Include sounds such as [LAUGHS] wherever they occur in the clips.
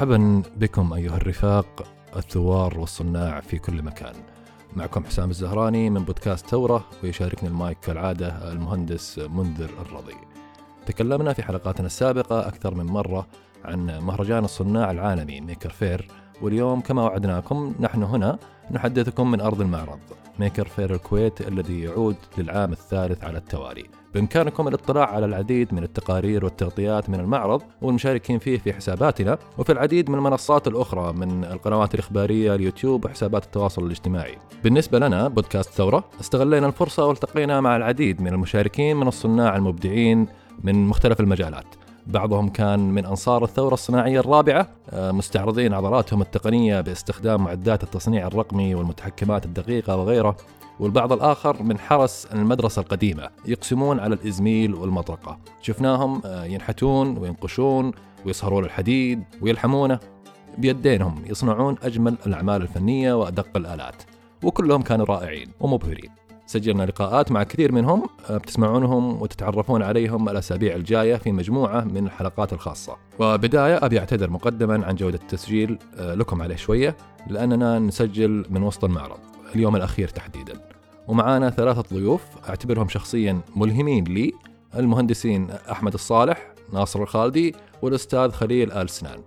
مرحبا بكم أيها الرفاق الثوار والصناع في كل مكان. معكم حسام الزهراني من بودكاست ثورة ويشاركني المايك كالعادة المهندس منذر الرضي. تكلمنا في حلقاتنا السابقة أكثر من مرة عن مهرجان الصناع العالمي Maker Faire واليوم كما وعدناكم نحن هنا نحدثكم من أرض المعرض. Maker Faire الكويت الذي يعود للعام الثالث على التوالي. بإمكانكم الاطلاع على العديد من التقارير والتغطيات من المعرض والمشاركين فيه في حساباتنا وفي العديد من المنصات الأخرى من القنوات الإخبارية اليوتيوب وحسابات التواصل الاجتماعي. بالنسبة لنا بودكاست ثورة استغلينا الفرصة والتقينا مع العديد من المشاركين من الصناع المبدعين من مختلف المجالات. بعضهم كان من أنصار الثورة الصناعية الرابعة آه، مستعرضين عضلاتهم التقنية باستخدام معدات التصنيع الرقمي والمتحكمات الدقيقة وغيره والبعض الآخر من حرس المدرسة القديمة يقسمون على الإزميل والمطرقة. شفناهم آه، ينحتون وينقشون ويصهرون الحديد ويلحمونه. بيدينهم يصنعون أجمل الأعمال الفنية وأدق الآلات وكلهم كانوا رائعين ومبهرين. سجلنا لقاءات مع كثير منهم آه، بتسمعونهم وتتعرفون عليهم الأسابيع الجاية في مجموعة من الحلقات الخاصة. وبداية أبي أعتذر مقدما عن جودة التسجيل آه، لكم عليه شوية لأننا نسجل من وسط المعرض اليوم الأخير تحديدا. ومعانا ثلاثة ضيوف أعتبرهم شخصيا ملهمين لي المهندسين أحمد الصالح ناصر الخالدي والأستاذ خليل آل سنان.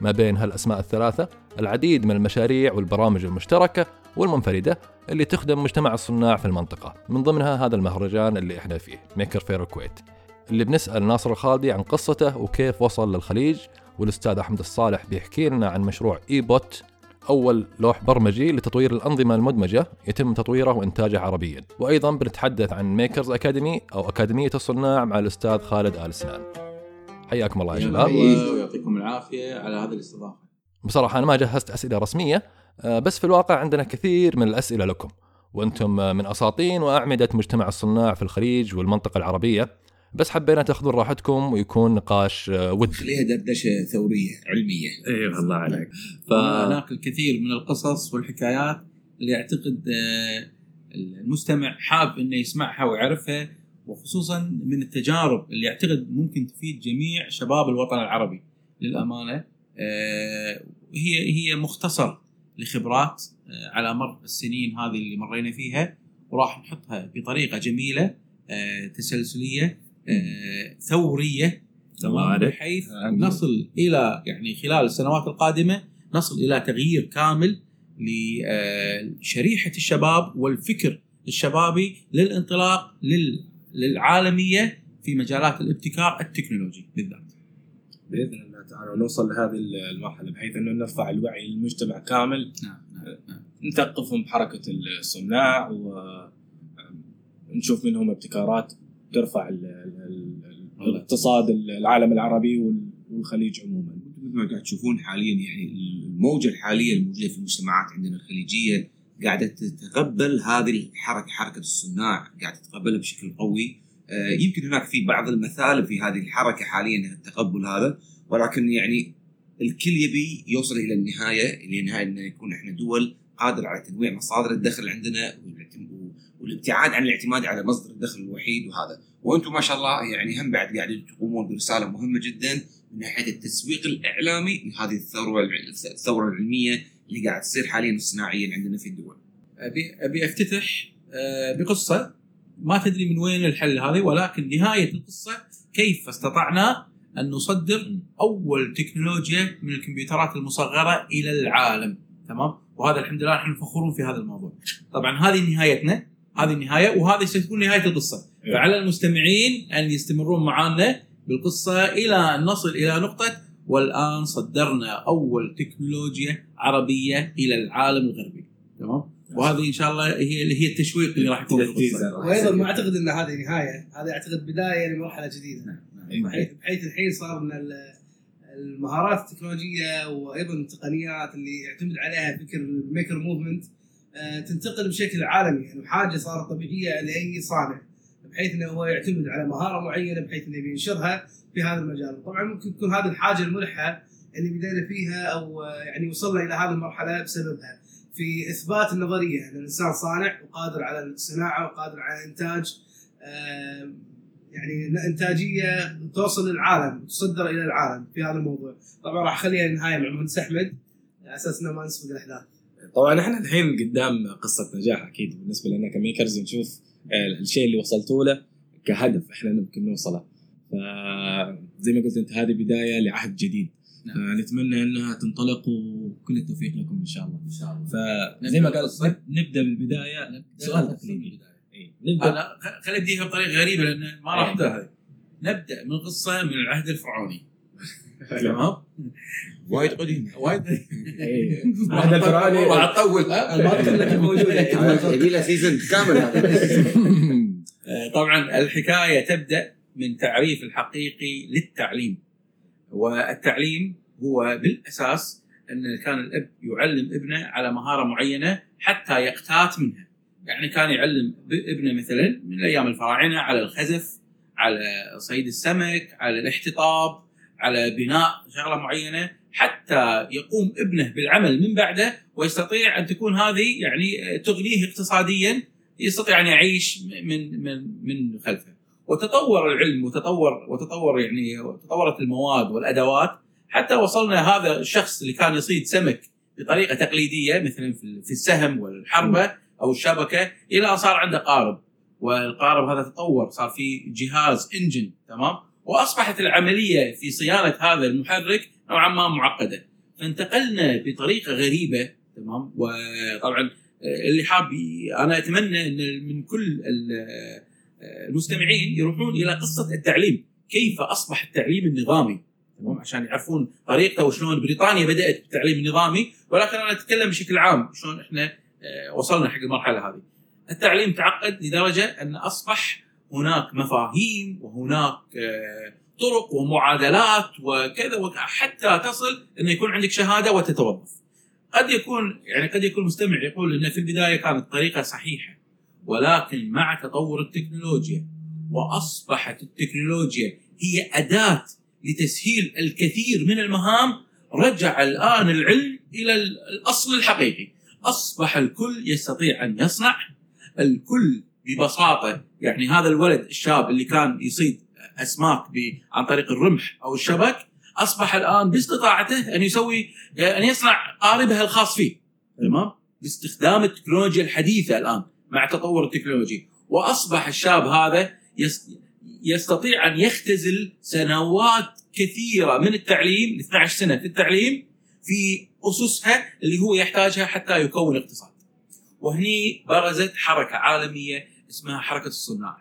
ما بين هالأسماء الثلاثة العديد من المشاريع والبرامج المشتركة والمنفردة اللي تخدم مجتمع الصناع في المنطقة. من ضمنها هذا المهرجان اللي إحنا فيه Maker Faire الكويت اللي بنسأل ناصر الخالدي عن قصته وكيف وصل للخليج والأستاذ أحمد الصالح بيحكي لنا عن مشروع eBot أول لوح برمجي لتطوير الأنظمة المدمجة يتم تطويره وإنتاجه عربيا. وأيضا بنتحدث عن Makers Academy أو أكاديمية الصناع مع الأستاذ خالد آل سنان. حياكم الله يا شباب ويعطيكم العافية على هذه الاستضافة. بصراحة أنا ما جهزت أسئلة رسمية آه، بس في الواقع عندنا كثير من الأسئلة لكم وأنتم آه، من أساطين وأعمدة مجتمع الصناع في الخليج والمنطقة العربية. بس حبينا تاخذون راحتكم ويكون نقاش آه، ودي. خليها دردشه ثورية علمية. اي الله عليك. فهناك الكثير من القصص والحكايات اللي اعتقد آه، المستمع حاب إنه يسمعها ويعرفها وخصوصا من التجارب اللي اعتقد ممكن تفيد جميع شباب الوطن العربي للأمانة. هي هي مختصر لخبرات آه، على مر السنين هذه اللي مرينا فيها وراح نحطها بطريقة جميلة آه، تسلسلية آه، ثورية تمام؟ بحيث نصل إلى يعني خلال السنوات القادمة نصل إلى تغيير كامل لشريحه الشباب والفكر الشبابي للانطلاق لل- للعالمية في مجالات الابتكار التكنولوجي بالذات. بإذن تعالى ونوصل لهذه المرحلة بحيث أنه نرفع الوعي للمجتمع كامل. نعم نعم نثقفهم بحركة الصناع ونشوف منهم ابتكارات ترفع ال- ال- ال- الاقتصاد العالم العربي وال- والخليج عموما. مثل ما قاعد تشوفون حاليا يعني الموجة الحالية الموجودة في المجتمعات عندنا الخليجية قاعدة تتقبل هذه الحركة حركة الصناع قاعدة تتقبلها بشكل قوي. آه، يمكن هناك في بعض المثالب في هذه الحركة حاليا التقبل هذا. ولكن يعني الكل يبي يوصل إلى النهاية إلى نهاية إنه يكون إحنا دول قادره على تنويع مصادر الدخل عندنا والابتعاد عن الاعتماد على مصدر الدخل الوحيد وهذا وأنتم ما شاء الله يعني هم بعد قاعدين تقومون برسالة مهمة جدا من ناحية التسويق الإعلامي لهذه الثورة الثورة العلمية اللي قاعد تصير حاليا صناعيا عندنا في الدول. أبي أبي أفتتح آه، بقصة ما تدري من وين الحل هذه ولكن نهاية القصة كيف استطعنا أن نصدر أول تكنولوجيا من الكمبيوترات المصغرة إلى العالم تمام؟ وهذا الحمد لله نحن فخورون في هذا الموضوع. طبعا هذه نهايتنا هذه النهايه وهذه ستكون نهاية القصة. فعلى المستمعين أن يستمرون معنا بالقصة إلى ان نصل إلى نقطة. والآن صدرنا أول تكنولوجيا عربية إلى العالم الغربي تمام؟ وهذه إن شاء الله هي اللي هي التشويق اللي راح يكون وأيضا ما أعتقد إن هذه نهاية هذه أعتقد بداية لمرحلة جديدة. أيوة. بحيث بحيث الحين صار ال- المهارات التكنولوجية وأيضا التقنيات اللي يعتمد عليها فكر الميكر موفمنت تنتقل بشكل عالمي يعني حاجة صارت طبيعية لأي صانع بحيث إنه هو يعتمد على مهارة معينة بحيث إنه ينشرها في هذا المجال. طبعا ممكن تكون هذه الحاجة الملحة اللي بدينا فيها أو آه، يعني وصلنا إلى هذه المرحلة بسببها. في إثبات النظرية إن الإنسان صانع وقادر على الصناعة وقادر على الإنتاج آم، يعني إنتاجية توصل للعالم وتصدر إلى العالم في هذا الموضوع. طبعا راح أخليها النهاية مع المهندس احمد على أساس إنه ما نسبق الأحداث. طبعا إحنا الحين قدام قصة نجاح أكيد. بالنسبة لنا كميكرز نشوف آه، الشيء اللي وصلتوا له كهدف إحنا ممكن نوصله. فزي ما قلت أنت هذه بداية لعهد جديد. نعم. فنتمنى إنها تنطلق وكل التوفيق لكم إن شاء الله. إن شاء الله. فزي ما قال نبدأ بالبداية سؤال تقليدي. إيه، نبدأ. أنا خليني ابديها بطريقه غريبة لأن ما راح هذه نبدأ من قصة من العهد الفرعوني. تمام؟ وايد قديم. وايد. إيه. [LAUGHS] العهد الفرعوني. راح اطول ها؟ المنطقة اللي موجوده يبي له سيزون كامل هذا. [LAUGHS] آه، طبعا الحكاية تبدأ من تعريف الحقيقي للتعليم. والتعليم هو بالأساس أن كان الأب يعلم ابنه على مهارة معينة حتى يقتات منها. يعني كان يعلم ابنه مثلا من أيام الفراعنة على الخزف على صيد السمك على الاحتطاب على بناء شغلة معينة حتى يقوم ابنه بالعمل من بعده ويستطيع أن تكون هذه يعني تغنيه اقتصاديا يستطيع أن يعيش من من من خلفه. وتطور العلم وتطور وتطور يعني تطورت المواد والأدوات حتى وصلنا هذا الشخص اللي كان يصيد سمك بطريقة تقليدية مثلا في السهم والحربة أو الشبكة إلى ان صار عنده قارب. والقارب هذا تطور صار في جهاز انجن تمام؟ وأصبحت العملية في صيانة هذا المحرك نوعا ما معقدة. فانتقلنا بطريقة غريبة تمام؟ وطبعا اللي حاب أنا أتمنى إن من كل ال- المستمعين يروحون إلى قصة التعليم. كيف أصبح التعليم النظامي؟ تمام؟ عشان يعرفون طريقته وشلون بريطانيا بدأت بالتعليم النظامي ولكن أنا أتكلم بشكل عام شلون إحنا آه، وصلنا حق المرحلة هذه. التعليم تعقد لدرجة أن أصبح هناك مفاهيم وهناك آه، طرق ومعادلات وكذا وك- حتى تصل انه يكون عندك شهادة وتتوظف. قد يكون يعني قد يكون المستمع يقول إن في البداية كانت الطريقة صحيحة ولكن مع تطور التكنولوجيا وأصبحت التكنولوجيا هي أداة لتسهيل الكثير من المهام رجع الآن العلم إلى ال- الأصل الحقيقي أصبح الكل يستطيع أن يصنع الكل ببساطة. يعني هذا الولد الشاب اللي كان يصيد أسماك ب- عن طريق الرمح أو الشبك أصبح الآن باستطاعته أن يسوي أن يصنع قاربه الخاص فيه. تمام؟ باستخدام التكنولوجيا الحديثة الآن مع تطور التكنولوجي. وأصبح الشاب هذا يس- يستطيع أن يختزل سنوات كثيرة من التعليم 12 سنة في التعليم في اسسها اللي هو يحتاجها حتى يكون اقتصاد. وهني برزت حركة عالمية اسمها حركة الصناع.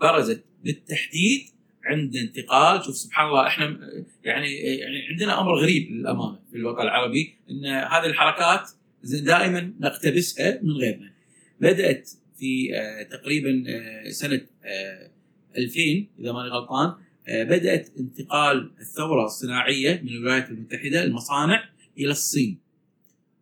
برزت بالتحديد عند انتقال شوف سبحان الله إحنا يعني يعني عندنا أمر غريب للأمانة في الوطن العربي إن هذه الحركات دائما نقتبسها من غيرنا. بدأت في آه، تقريبا آه، سنة آه، 2000 إذا ماني غلطان آه، بدأت انتقال الثورة الصناعية من الولايات المتحدة المصانع إلى الصين.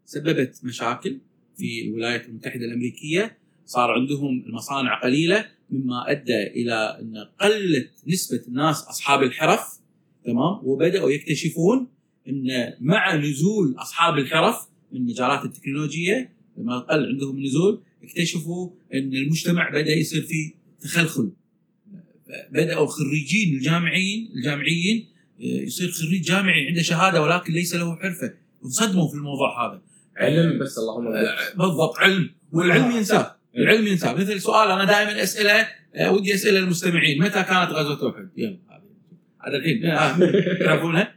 سببت مشاكل في الولايات المتحدة الأمريكية. صار عندهم المصانع قليلة مما أدى إلى أن قلت نسبة الناس أصحاب الحرف. تمام؟ وبدأوا يكتشفون أن مع نزول أصحاب الحرف من المجالات التكنولوجية لما قل عندهم النزول اكتشفوا أن المجتمع بدأ يصير فيه تخلخل. بدأوا الخريجين الجامعيين الجامعيين يصير خريج جامعي عنده شهادة ولكن ليس له حرفة. انصدموا في الموضوع هذا. علم بس اللهم بارك. بالضبط علم. والعلم ينساه العلم ينساه مثل سؤال أنا دائما أسأله آه، ودي أسأله المستمعين متى كانت غزوة أحد؟ يلا هذا الحين. آه، تعرفونها؟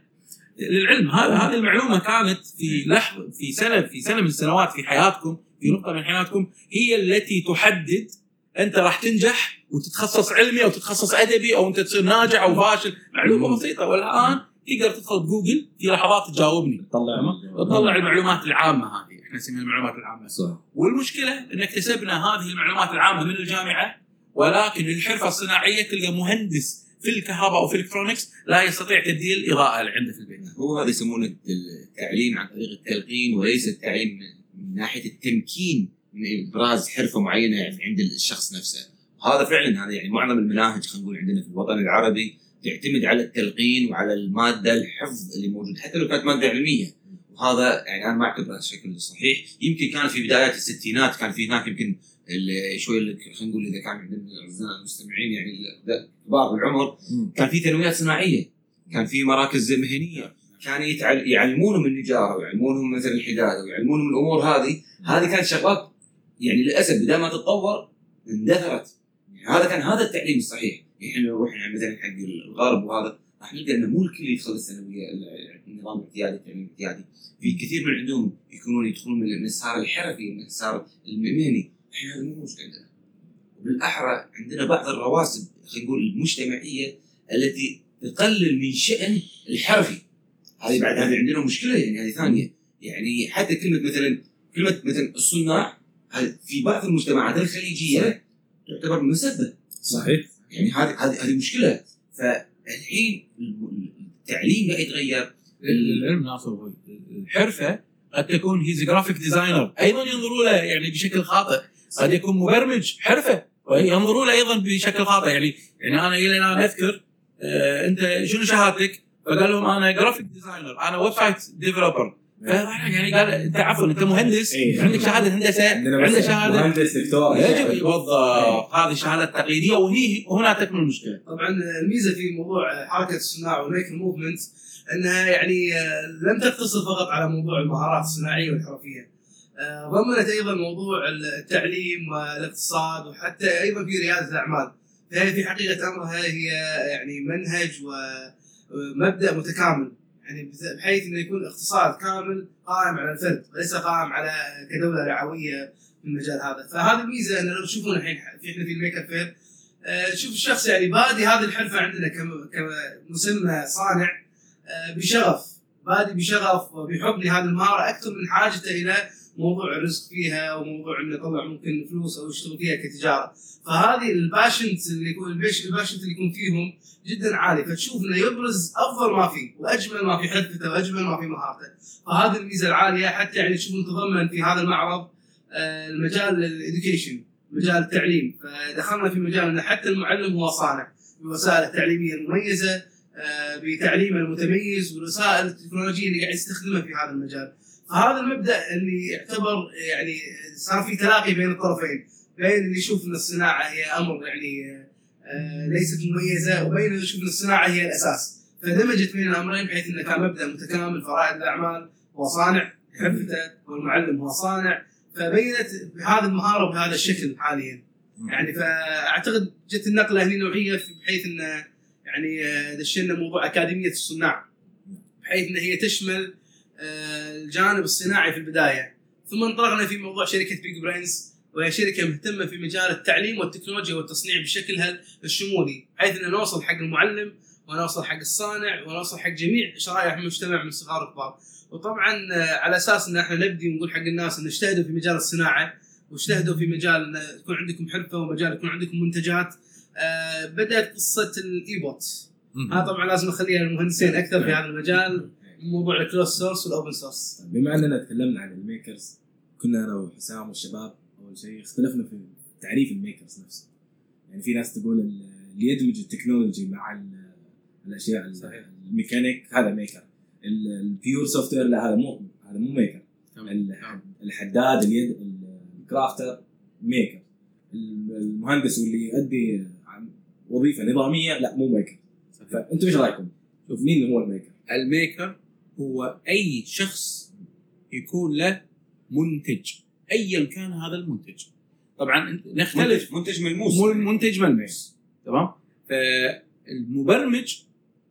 للعلم. هذا هذه المعلومة كانت في لحظه في سنه في سنة من السنوات في حياتكم في نقطة من حياتكم هي التي تحدد أنت راح تنجح وتتخصص علمي أو تتخصص أدبي أو أنت تصير ناجح أو فاشل. معلومة بسيطة. والآن تقدر تدخل بجوجل في لحظات تجاوبني. طلع وتطلع المعلومات العامة هذه. إحنا نسميها المعلومات العامة. صح. والمشكلة ان اكتسبنا هذه المعلومات العامة من الجامعة ولكن الحرفة الصناعية تلقى مهندس في الكهرباء أو في ال electronics لا يستطيع تبديل الاضاءه اللي عنده في البيت. هو هذا يسمونه التعليم عن طريق التلقين وليس التعليم من ناحية التمكين من إبراز حرفة معينة عند الشخص نفسه. هذا فعلا هذا يعني معظم المناهج خلينا نقول عندنا في الوطن العربي تعتمد على التلقين وعلى المادة الحفظ اللي موجود. حتى لو كانت مادة علمية. وهذا يعني أنا ما اعتبره الشكل صحيح يمكن كانت في بدايات الستينات كان في هناك يمكن شوي خلينا نقول إذا كان عندنا المستمعين يعني كبار بالعمر. كان في ثانويات صناعية. كان في مراكز مهنيه كانوا يتعل... يعلمونهم النجارة ويعلمونهم مثلا الحداده ويعلمونهم الأمور هذه. هذه كانت شغلات يعني للأسف بدل ما تتطور اندثرت. يعني هذا كان هذا التعليم الصحيح. يعني إحنا نروح يعني مثلا حق الغرب وهذا راح نلقى إنه مو الكل يدخل الثانوية ال- النظام الاعتيادي التعليم الاعتيادي. في كثير من عندهم يكونون يدخلون من المسار الحرفي المسار المهني. إحنا هذا مو موجود عندنا وبالأحرى عندنا بعض الرواسب خلينا نقول المجتمعية التي تقلل من شأن الحرفي. هذه بعد هذه عندنا مشكلة يعني هذه ثانية. يعني حتى كلمة مثلا كلمة مثلا الصناع في بعض المجتمعات الخليجية تعتبر مسبة. صحيح. يعني هذه هذه هذه مشكلة. فالحين التعليم قاعد يتغير. العلم ناصر الحرفة قد تكون هيز graphic designer أيضا ينظروا له يعني بشكل خاطئ. قد يكون مبرمج. حرفة. وينظروا له أيضا بشكل خاطئ. يعني يعني أنا إلى الآن أذكر آه أنت شنو شهادتك؟ فقال لهم أنا graphic designer أنا website developer قال أنت عفوا أنت مهندس إيه. عندك شهادة هندسة. عندنا عندك شهادة. مهندس دكتور. يجب بالضبط هذه الشهادة التقليدية وهي وهنا تكمن المشكلة. طبعا الميزة في موضوع حركة الصناعة وال maker movement إنها يعني آه، لم تقتصر فقط على موضوع المهارات الصناعية والحرفية. آه، ضمنت أيضا موضوع التعليم والاقتصاد وحتى أيضا في ريادة الأعمال. فهي في حقيقة أمرها هي يعني منهج ومبدا متكامل. يعني بحيث إنه يكون اقتصاد كامل قائم على الفرد وليس قائم على كدولة رعوية في المجال هذا. فهذه الميزه انه لو تشوفون الحين في إحنا في ال Maker Faire آه، تشوف الشخص يعني بادي هذه الحرفة عندنا كم- كمسمى صانع آه، بشغف بادي بشغف وبحب لهذه المهارة أكثر من حاجته إلى موضوع الرزق فيها وموضوع إنه يطلع ممكن فلوس أو يشتغل فيها كتجارة. فهذه ال passion اللي يكون ال pa- ال passion اللي يكون فيهم جدا عالي فتشوف إنه يبرز أفضل ما فيه وأجمل ما في حرفته وأجمل ما في مهارته فهذه الميزة العالية حتى يعني تشوف تضمن في هذا المعرض آه، المجال ال education مجال التعليم. فدخلنا في مجال ان حتى المعلم هو صانع بالوسائل التعليميه المميزة آه، بتعليمه المتميز والوسائل التكنولوجية اللي قاعد يستخدمها في هذا المجال. فهذا المبدأ اللي يعتبر يعني صار في تلاقي بين الطرفين بين اللي يشوف إن الصناعة هي أمر يعني آه، ليست مميزة وبين اللي يشوف إن الصناعة هي الأساس. فدمجت بين الأمرين بحيث إنه كان مبدأ متكامل فرائد الأعمال هو صانع حرفته والمعلم هو صانع. فبينت بهذه المهارة وبهذا الشكل حاليا. يعني فأعتقد جت النقلة هنا نوعية بحيث إنه يعني آه، دشنا موضوع أكاديمية الصناع بحيث إن هي تشمل الجانب الصناعي في البداية. ثم انطلقنا في موضوع شركة بيج برينز وهي شركة مهتمة في مجال التعليم والتكنولوجيا والتصنيع بشكلها الشمولي بحيث ان نوصل حق المعلم ونوصل حق الصانع ونوصل حق جميع شرائح المجتمع من صغار وكبار. وطبعا آه، على أساس إن إحنا نبدي ونقول حق الناس إن اجتهدوا في مجال الصناعة واجتهدوا في مجال إن يكون عندكم حرفة ومجال يكون عندكم منتجات آه، بدأت قصة الايبوت هذا طبعا لازم نخليها للمهندسين أكثر في هذا المجال. موضوع ال closed source وال open source بما أننا تكلمنا عن ال makers كنا أنا وحسام والشباب أول شيء اختلفنا في تعريف ال makers نفسه يعني في ناس تقول ال- اللي يدمج ال technology مع ال- الأشياء ال- صحيح. الميكانيك هذا maker ال- ال pure software لا هذا مو هذا مو maker تمام. الحداد اليد ال- ال crafter maker ال- المهندس واللي يؤدي وظيفة نظامية لا مو maker فأنتم إيش رأيكم؟ شوف مين هو ال maker؟ ال maker هو أي شخص يكون له منتج ايا كان هذا المنتج. طبعا نختلف. منتج ملموس. مو منتج ملموس. تمام؟ فالمبرمج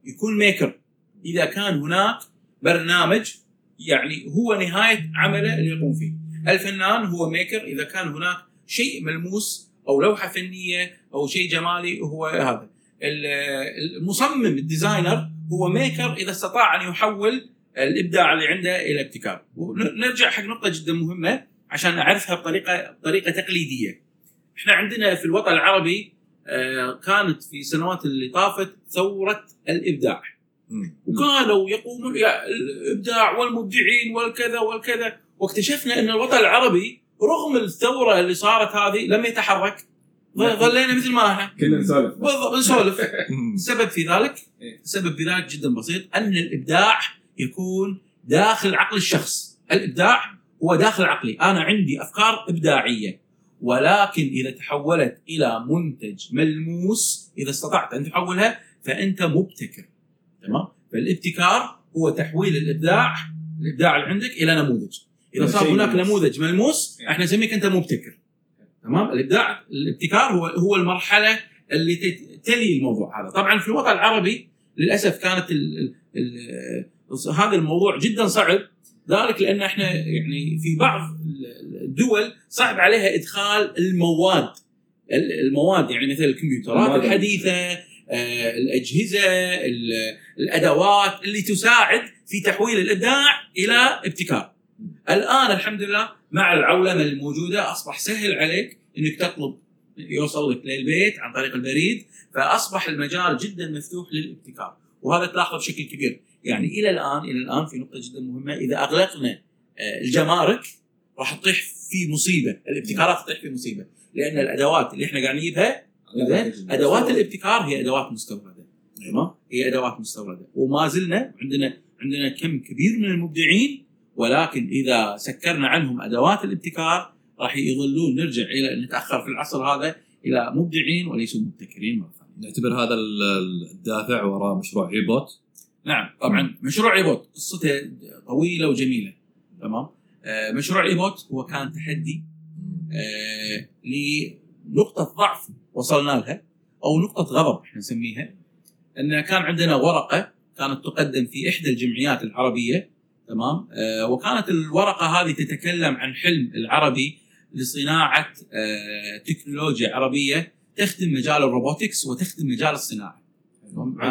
يكون maker إذا كان هناك برنامج يعني هو نهاية عمله اللي يقوم فيه. الفنان هو maker إذا كان هناك شيء ملموس أو لوحة فنية أو شيء جمالي هو هذا. ال- المصمم ال designer هو maker إذا استطاع أن يحول الإبداع اللي عنده إلى ابتكار ونرجع حق نقطة جدا مهمة عشان نعرفها بطريقه بطريقة تقليدية. إحنا عندنا في الوطن العربي آه، كانت في السنوات اللي طافت ثورة الإبداع. وكانوا يقومون الإبداع والمبدعين والكذا والكذا. واكتشفنا أن الوطن العربي رغم الثورة اللي صارت هذه لم يتحرك. ظلينا مثل ما إحنا. كنا نسولف. بالضبط نسولف. [LAUGHS] السبب في ذلك إيه. السبب في ذلك جدا بسيط أن الإبداع يكون داخل عقل الشخص. الإبداع هو داخل عقلي. أنا عندي أفكار إبداعية. ولكن إذا تحولت إلى منتج ملموس إذا استطعت أن تحولها فأنت مبتكر. تمام؟ فالابتكار هو تحويل الإبداع الإبداع اللي عندك إلى نموذج. إذا صار هناك. نموذج ملموس إحنا نسميك أنت مبتكر. تمام؟ الإبداع الابتكار هو هو المرحلة اللي تلي الموضوع هذا. طبعا في الوطن العربي للأسف كانت ال ال هذا الموضوع جدا صعب. ذلك لأن إحنا يعني في بعض الدول صعب عليها إدخال المواد. المواد يعني مثل الكمبيوترات الحديثة آه، الأجهزة ال- الأدوات اللي تساعد في تحويل الإبداع إلى ابتكار. الآن الحمد لله مع العولمة الموجودة أصبح سهل عليك إنك تطلب يوصل لك للبيت عن طريق البريد فأصبح المجال جدا مفتوح للابتكار وهذا تلاحظه بشكل كبير. يعني إلى الآن إلى الآن في نقطة جدا مهمة. إذا أغلقنا آه، الجمارك راح تطيح في مصيبة. الابتكارات تطيح في مصيبة. لأن الأدوات اللي إحنا قاعد نجيبها أدوات الابتكار هي أدوات مستوردة. تمام؟ هي أدوات مستوردة. وما زلنا عندنا عندنا كم كبير من المبدعين ولكن إذا سكرنا عنهم أدوات الابتكار راح يظلون. نرجع إلى نتأخر في العصر هذا إلى مبدعين وليسوا مبتكرين مرة ثانية. نعتبر هذا ال- ال- الدافع وراء مشروع ايبوت نعم طبعا. مشروع إيبوت. قصته طويلة وجميلة. تمام. آه مشروع إيبوت هو كان تحدي آه لنقطة ضعف وصلنا لها أو نقطة غضب إحنا نسميها. إن كان عندنا ورقة كانت تقدم في إحدى الجمعيات العربية تمام؟ آه وكانت الورقة هذه تتكلم عن حلم العربي لصناعة آه تكنولوجيا عربية تخدم مجال ال robotics وتخدم مجال الصناعة.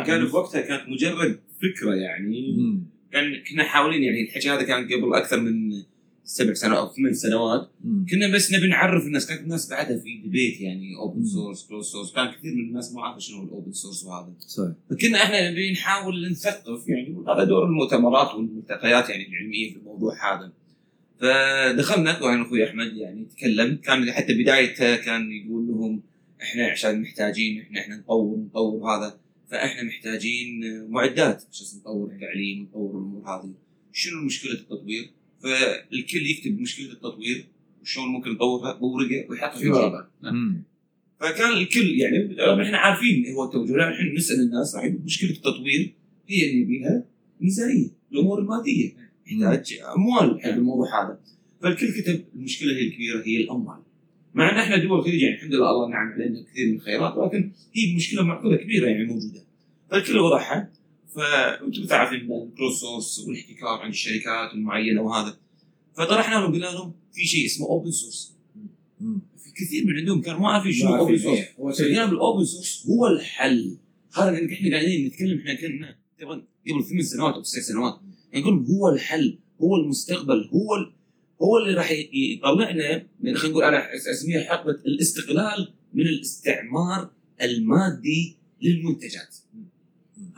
كان بوقتها كانت مجرد فكرة يعني. مم. كان كنا حاولين يعني الحكي هذا كان قبل أكثر من سبع سنوات أو ثمان سنوات. مم. كنا بس نبي نعرف الناس. كانت الناس بعدها في debate يعني open. source closed source كان كثير من الناس ما عارفه شنو ال open source وهذا. صحيح. فكنا إحنا نبي نحاول نثقف يعني وهذا دور المؤتمرات والملتقيات يعني العلمية في الموضوع هذا. فدخلنا طبعا أخوي أحمد يعني تكلم. كان حتى بدايته كان يقول لهم إحنا عشان محتاجين إحنا إحنا نطور نطور هذا. فاحنا محتاجين معدات عشان نطور التعليم ونطور الأمور هذه. شنو مشكله التطوير؟ فالكل يكتب مشكلة التطوير وشلون ممكن نطورها بورقة ويحطها في. جيبه مم. فكان الكل يعني إحنا عارفين هو التوجه لما إحنا نسأل الناس راح يقول مشكلة التطوير هي اللي يبيها ميزانية الأمور المادية. يحتاج أموال حق الموضوع هذا. فالكل كتب المشكلة هي الكبيرة هي الأموال. مع أن إحنا دول الخليج يعني الحمد لله الله نعم علينا كثير من الخيرات ولكن هي مشكلة معقولة كبيرة يعني موجودة. فالكل وضعها؟ فانتم تعرفين ال closed source والاحتكار عند الشركات المعينة وهذا. فطرحنا لهم قلنا لهم في شيء اسمه open source كثير من عندهم كانوا ما عارفين شنو open source فالجانب ال open source هو الحل. هذا اللي إحنا قاعدين نتكلم إحنا كنا قبل ثمان سنوات أو تسع سنوات. يعني نقول هو الحل هو المستقبل هو. هو اللي راح يطلعنا يعني خلينا نقول أنا أسميها حقبة الاستقلال من الاستعمار المادي للمنتجات.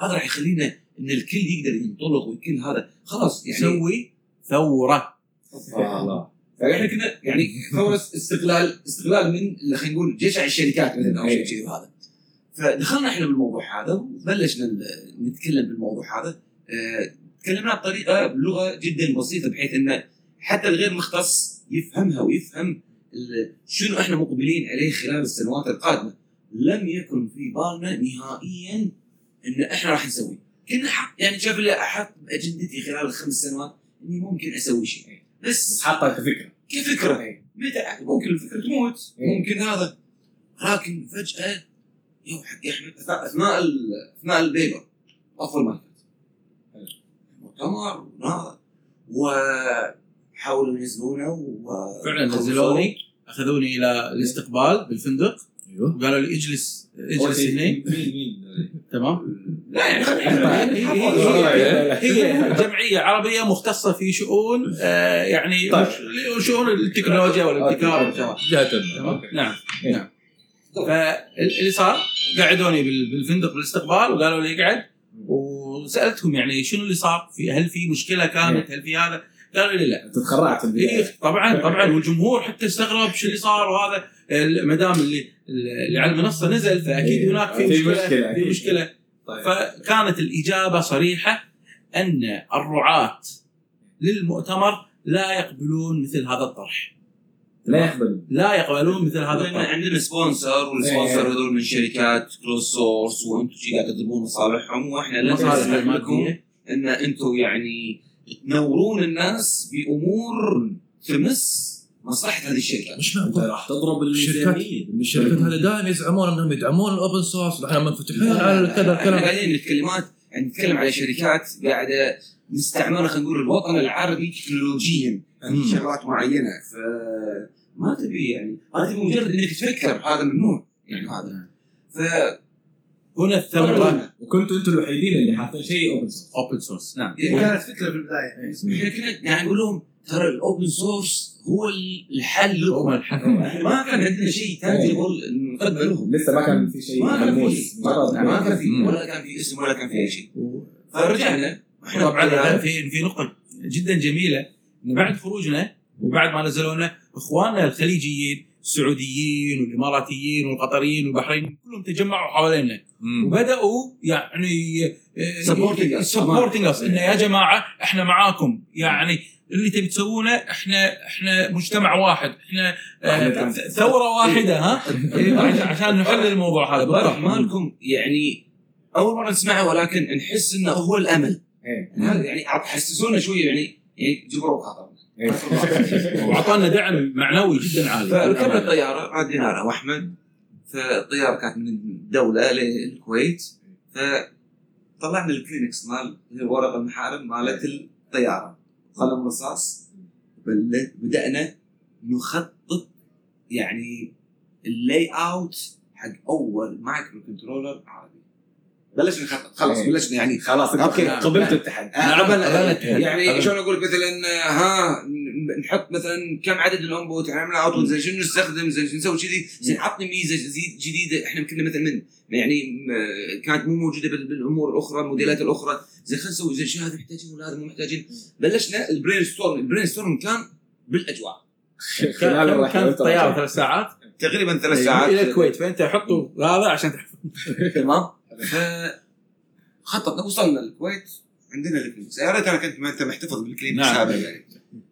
هذا راح يخلينا إن الكل يقدر ينطلق والكل هذا خلاص يعني يسوي ثورة. [LAUGHS] الله. فإحنا كنا يعني ثورة استقلال استقلال من اللي خلينا نقول جشع الشركات مثلا أو شيء كذي هذا فدخلنا إحنا بالموضوع هذا وبلشنا نتكلم بالموضوع هذا. آه، تكلمنا بطريقة بلغة جدا بسيطة بحيث انه حتى الغير مختص يفهمها ويفهم شنو إحنا مقبلين عليه خلال السنوات القادمة. لم يكن في بالنا نهائيا إن إحنا راح نسوي كنا حق يعني شاف لي أحط بأجندتي خلال الخمس سنوات إني ممكن أسوي شيء. بس حاطها كفكرة. كفكرة. متى ممكن الفكرة تموت. إيه. ممكن هذا. لكن فجأة يوم حق احمد اثناء أثناء ال paper. طفوا المايكات مؤتمر وهذا وحاولوا ينزلونه و فعلا نزلوني. أخذوني إلى الاستقبال بالفندق. أيوه. وقالوا لي اجلس اجلس هنا مين مين تمام. لا يعني خلينا [LAUGHS] هي, جمعية عربية مختصة في شؤون آه يعني طيب. شؤون التكنولوجيا والابتكار. تمام. نعم. إيه. نعم. فاللي صار قعدوني بال- بالفندق بالاستقبال وقالوا لي اقعد. وسألتهم يعني شنو اللي صار؟ في هل في مشكلة كانت؟ هل في هذا؟ قالوا لي لا تتخرعت إيه طبعا طبعا [LAUGHS] والجمهور حتى استغرب شو اللي صار وهذا. ما دام اللي اللي على المنصة نزل فأكيد إيه. هناك في في مشكلة مشكلة، في. مشكلة. طيب. فكانت الإجابة صريحة أن الرعاة للمؤتمر لا يقبلون مثل هذا الطرح. لا يقبل لا يقبلون مثل هذا لأن الطرح. عندنا sponsor وال sponsor إيه. هذول من شركات closed source وأنتم قاعد تضربون مصالحهم وإحنا لا نسمح لكم إن أنتم يعني تنورون الناس بأمور تمس مصلحة هذه الشركة. مش معقول. راح تضرب الشركات الميزانية. الشركات هذه دائما يزعمون أنهم يدعمون ال open source نحن منفتحين على كذا إحنا الكلام. قاعدين نتكلمات يعني نتكلم على شركات قاعدة نستعملها خلينا نقول الوطن العربي تكنولوجيا. في شغلات معينة. ف ما تبي يعني ما تبي مجرد إنك تفكر هذا ممنوع. يعني هذا. ف هنا الثورة. وكنتوا أنتم الوحيدين اللي حاطين شيء open source open source نعم. يعني كانت فكره في البداية. إحنا كنا يعني نقول لهم ترى ال open source هو الحل لهم إحنا ما كان عندنا شيء tangible نقدمه لهم. لسه ما كان في شيء ما كان في. ما كان في. مم. ولا كان في اسم ولا كان في أي شيء. فرجعنا. طبعا. في في نقطة جدا جميلة. انه بعد خروجنا وبعد ما نزلونا إخواننا الخليجيين السعوديين والإماراتيين والقطريين والبحرينيين كلهم تجمعوا حوالينا وبدأوا يعني. supporting us انه يا جماعة إحنا معاكم. يعني اللي تبي تسوونه إحنا إحنا مجتمع واحد. إحنا آه، ثورة واحدة ها؟ [LAUGHS] إيه، [LAUGHS] عشان- نحل الموضوع هذا. بالضبط مالكم يعني أول مرة نسمعه ولكن نحس إنه هو الأمل. إيه. يعني يعني حسسونا شوية يعني يعني جبروا إيه. [LAUGHS] وأعطانا دعم معنوي جدا عالي. فركبنا الطياره عدينا أنا واحمد فالطيارة كانت من الدولة للكويت. فطلعنا الكلينكس مال الورقه المحارم مالت الطيارة. قلم رصاص. بل- بدأنا نخطط يعني ال layout حق أول microcontroller عربي بلشنا نخطط خلاص إيه. بلشنا يعني خلاص. انت قبلت التحدي قبلت. يعني. شلون أقول لك مثلا ها ن- نحط مثلا كم عدد ال input نعمل output زين شنو نستخدم زين شنو نسوي كذي زين عطني ميزة جديد- جديدة إحنا كنا مثلا من يعني كانت مو موجودة بال- بالأمور الأخرى الموديلات الأخرى. زين خلينا نسوي زين شو هذا محتاجين ولا هذا مو محتاجين. بلشنا ال brainstorm ال brainstorm كان بالاجواء خلال كان- الطياره. ثلاث ساعات. تقريبا ثلاث إلى ساعات. الكويت. فأنت حطوا هذا عشان تحفظ تمام. ف خططنا وصلنا الكويت عندنا الكلينكس يا ريت أنا كنت ما أنت محتفظ بالكلينكس نعم. هذا يعني.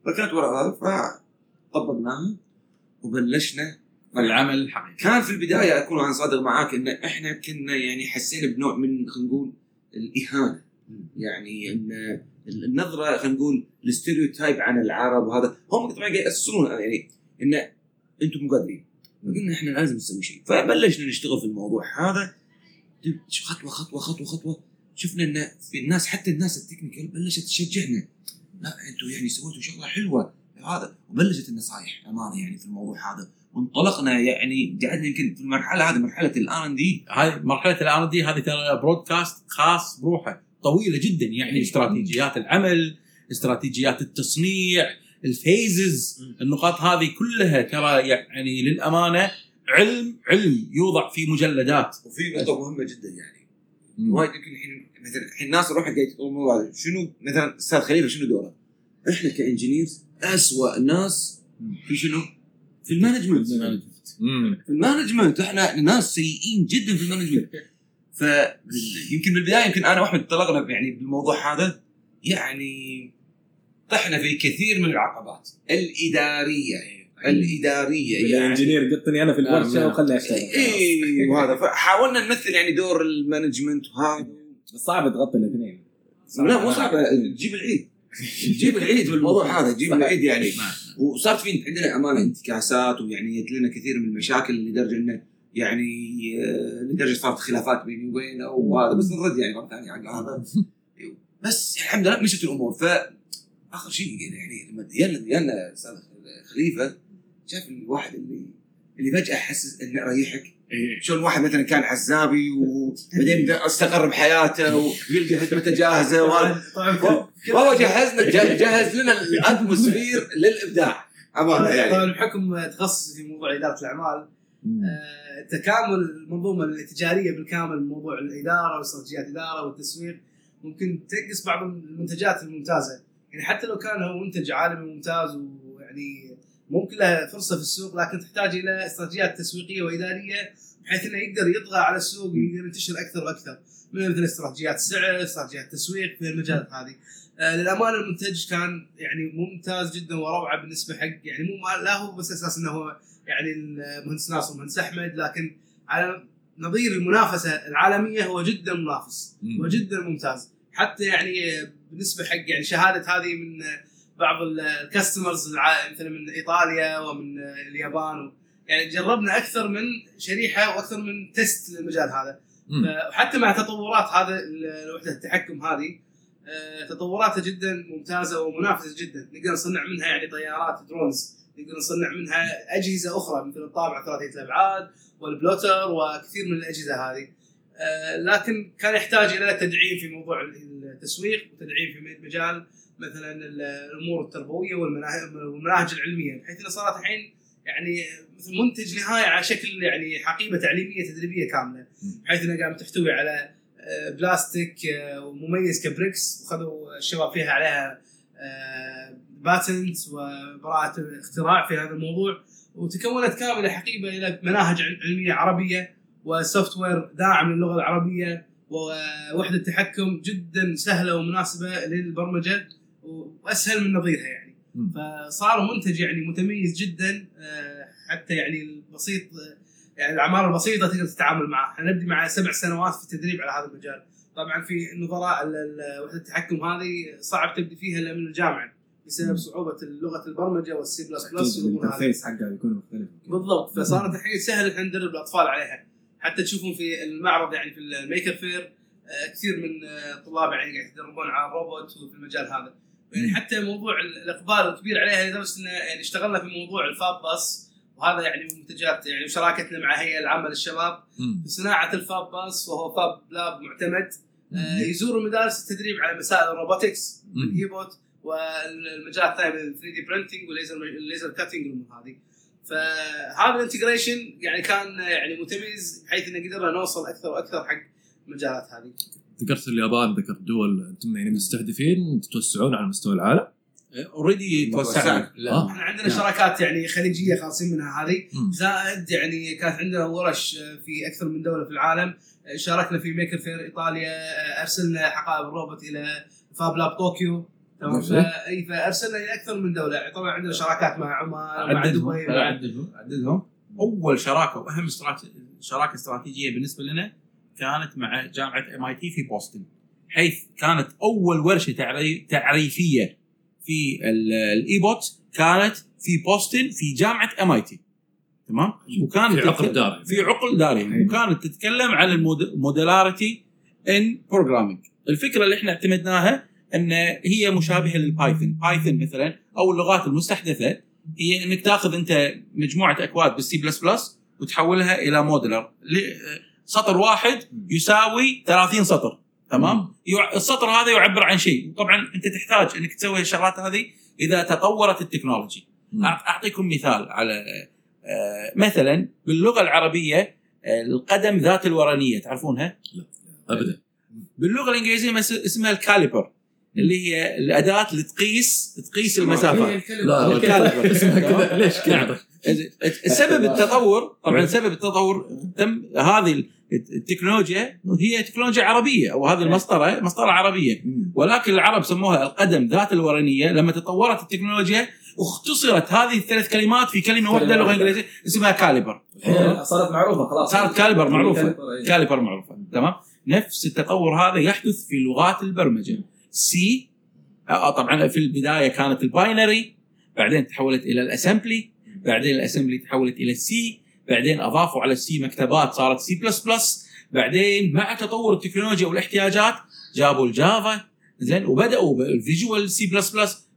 فكانت ورا هذا فطبقناها وبلشنا. العمل الحقيقي. كان في البداية أكون أنا صادق معاك إن إحنا كنا يعني حسينا بنوع من خلينا نقول الإهانة. يعني إن النظرة خلينا نقول ال stereotype عن العرب وهذا هم طبعا قاعد يأسسون يعني إن أنتم مو قادرين فقلنا إحنا لازم نسوي شيء. فبلشنا نشتغل في الموضوع هذا. شو خطوة خطوة خطوة خطوة. شفنا إن في الناس حتى الناس ال technical بلشت تشجعنا. لا أنتم يعني سويتوا شغلة حلوة. هذا وبلشت النصائح أمانة يعني في الموضوع هذا. وانطلقنا يعني قعدنا يمكن في المرحلة هذه مرحلة ال R and D هاي مرحلة ال R D هذه ترى broadcast خاص بروحه. طويلة جدا يعني استراتيجيات العمل استراتيجيات التصنيع ال phases. النقاط هذه كلها ترى يعني للأمانة علم علم يوضع في مجلدات. وفي نقطة مهمة جدا يعني. وايد يمكن الحين مثلا الحين الناس روحها قاعد يطلبون الموضوع هذا. شنو؟ مثلا أستاذ خليفه شنو دوره؟ إحنا ك engineers أسوأ ناس في شنو؟ في ال management. في ال management. إحنا ناس سيئين جدا في ال management. ف يمكن بالبدايه يمكن أنا وأحمد انطلقنا يعني بالموضوع هذا. يعني طحنا في كثير من العقبات. الإدارية الإدارية يعني. ال engineer قطني أنا في نعم، الورشه. وخلني أشتغل. اي وهذا. فحاولنا نمثل يعني دور ال management وهذا. بس صعب تغطي الاثنين. لا مو صعب. تجيب العيد. تجيب العيد [LAUGHS] بالموضوع هذا. تجيب العيد يعني. وصارت في عندنا أمانة انتكاسات ويعني جت لنا كثير من المشاكل لدرجة إنه يعني آه، لدرجة صارت خلافات بيني وبينه وهذا. بس نرد يعني مرة ثانية على هذا. بس الحمد لله مشت الأمور. ف آخر شيء يعني لما ديالنا ديالنا أستاذ خليفة شاف الواحد اللي اللي فجأة حس إنه ريحك شلون واحد مثلا كان عزابي وبعدين استقر بحياته ويلقى خدمته جاهزة وهو جهزنا جه- جهز لنا الاتموسفير للإبداع. أمانة يعني. طبعا بحكم تخصصي في موضوع إدارة الأعمال آه، تكامل المنظومة التجارية بالكامل موضوع الإدارة واستراتيجيات الاداره والتسويق ممكن تنقص بعض المنتجات الممتازة. يعني حتى لو كان هو منتج عالمي ممتاز ويعني ممكن له فرصة في السوق لكن تحتاج إلى استراتيجيات تسويقية وإدارية بحيث إنه يقدر يطغى على السوق ويقدر ينتشر أكثر وأكثر من مثل استراتيجيات سعر، استراتيجيات تسويق في المجالات هذه. آه، للأمانة المنتج كان يعني ممتاز جدا وروعة بالنسبة حق يعني مو لا هو بس أساس إنه هو يعني المهندس ناصر المهندس أحمد لكن على نظير المنافسة العالمية هو جدا منافس. وجدا ممتاز حتى يعني بالنسبة حق يعني شهادة هذه من بعض الكاستمرز مثلا من إيطاليا ومن اليابان يعني جربنا أكثر من شريحة وأكثر من test للمجال هذا. ف- وحتى مع تطورات هذا وحدة التحكم هذه آه، تطوراتها جدا ممتازة ومنافسة جدا. نقدر نصنع منها يعني طيارات drones نقدر نصنع منها أجهزة أخرى مثل الطابعه ثلاثيه الأبعاد وال plotter وكثير من الأجهزة هذه. آه، لكن كان يحتاج إلى تدعيم في موضوع التسويق وتدعيم في مجال مثلا ال- الأمور التربوية والمناهج العلمية بحيث انها صارت الحين يعني مثل منتج نهائي على شكل يعني حقيبة تعليمية تدريبية كاملة. بحيث انها قامت تحتوي على آه، بلاستيك آه، ومميز كبريكس وخذوا الشباب فيها عليها باتنت وبراءة اختراع في هذا الموضوع. وتكونت كاملة حقيبة إلى مناهج عل- علمية عربية وسوفت وير داعم للغة العربية ووحدة تحكم جدا سهلة ومناسبة للبرمجة. وأسهل من نظيرها يعني. فصار منتج يعني متميز جدا آه، حتى يعني البسيط يعني الأعمار البسيطة تقدر تتعامل معه، إحنا نبدي مع سبع سنوات في التدريب على هذا المجال. طبعا في نظراء ال- ال- وحدة التحكم هذه صعب تبدي فيها إلا من الجامعة بسبب صعوبة لغة البرمجة وال C plus plus والأمور هذه. ال interface حقها بيكون مختلف. بالضبط. فصارت الحين سهل إحنا ندرب الأطفال عليها. حتى تشوفون في المعرض يعني في ال Maker Faire آه، كثير من آه، الطلاب يعني قاعد يتدربون على الروبوت وفي المجال هذا. يعني حتى موضوع ال- الاقبال الكبير عليها لدرجه إنه يعني اشتغلنا في موضوع ال Fab bus وهذا يعني من منتجات يعني وشراكتنا مع هيئة العامه للشباب. في صناعة ال Fab bus وهو Fab Lab معتمد. آه، يزور مدارس التدريب على مسائل ال robotics. وال eBot والمجال الثاني من 3 D printing والليزر ال laser cutting هذه. فهذا ال integration يعني كان يعني متميز بحيث إنه قدرنا نوصل أكثر وأكثر حق المجالات هذه. ذكرت اليابان ذكرت دول أنتم يعني مستهدفين تتوسعون على مستوى العالم؟ Already توسعنا. آه. إحنا عندنا شراكات يعني خليجية خالصين منها هذه. زائد يعني كانت عندنا ورش في أكثر من دولة في العالم. شاركنا في Maker Faire إيطاليا. أرسلنا حقائب الروبوت إلى Fab Lab طوكيو تمام؟ فأرسلنا إلى أكثر من دولة. طبعا عندنا شراكات مع عمان مع عددهم. دبي. عددهم. عددهم. أول شراكة وأهم شراكة استراتيجية بالنسبة لنا كانت مع جامعة MIT في بوسطن حيث كانت أول ورشة تعري- تعريفية في ال- ال eBot كانت في بوسطن في جامعة MIT تمام؟ وكانت في تتك- داري. في عقل داري. وكانت تتكلم عن ال modularity in programming الفكرة اللي إحنا اعتمدناها إن هي مشابهة لل Python Python مثلا أو اللغات المستحدثة هي إنك تأخذ أنت مجموعة أكواد بال C plus plus وتحولها إلى modular ل- سطر واحد يساوي 30 سطر تمام؟ يع- السطر هذا يعبر عن شيء. طبعا أنت تحتاج أنك تسوي الشغلات هذه إذا تطورت ال technology. أعطيكم مثال على آه، مثلا باللغة العربية آه، القدم ذات الورنية تعرفونها؟ ابدا. باللغة الإنجليزية اسمها ال caliper اللي هي الأداة اللي تقيس تقيس المسافات. لا ال caliper. اسمها كذا. ليش نعم. كذا؟ السبب التطور طبعا سبب التطور تم هذه التكنولوجيا هي تكنولوجيا عربية أو هذه المسطرة مسطرة عربية. ولكن العرب سموها القدم ذات الورنية لما تطورت التكنولوجيا اختصرت هذه الثلاث كلمات في كلمة واحدة لغة إنجليزية اسمها caliper. الحين صارت معروفة خلاص. صارت caliper معروفة. Caliper، معروفة. تمام؟ نفس التطور هذا يحدث في لغات البرمجة. C آه، طبعا في البداية كانت ال binary بعدين تحولت إلى ال assembly بعدين ال assembly تحولت إلى ال C بعدين أضافوا على ال C مكتبات صارت C plus plus بعدين مع تطور التكنولوجيا والاحتياجات جابوا ال Java زين وبدأوا بال Visual C plus plus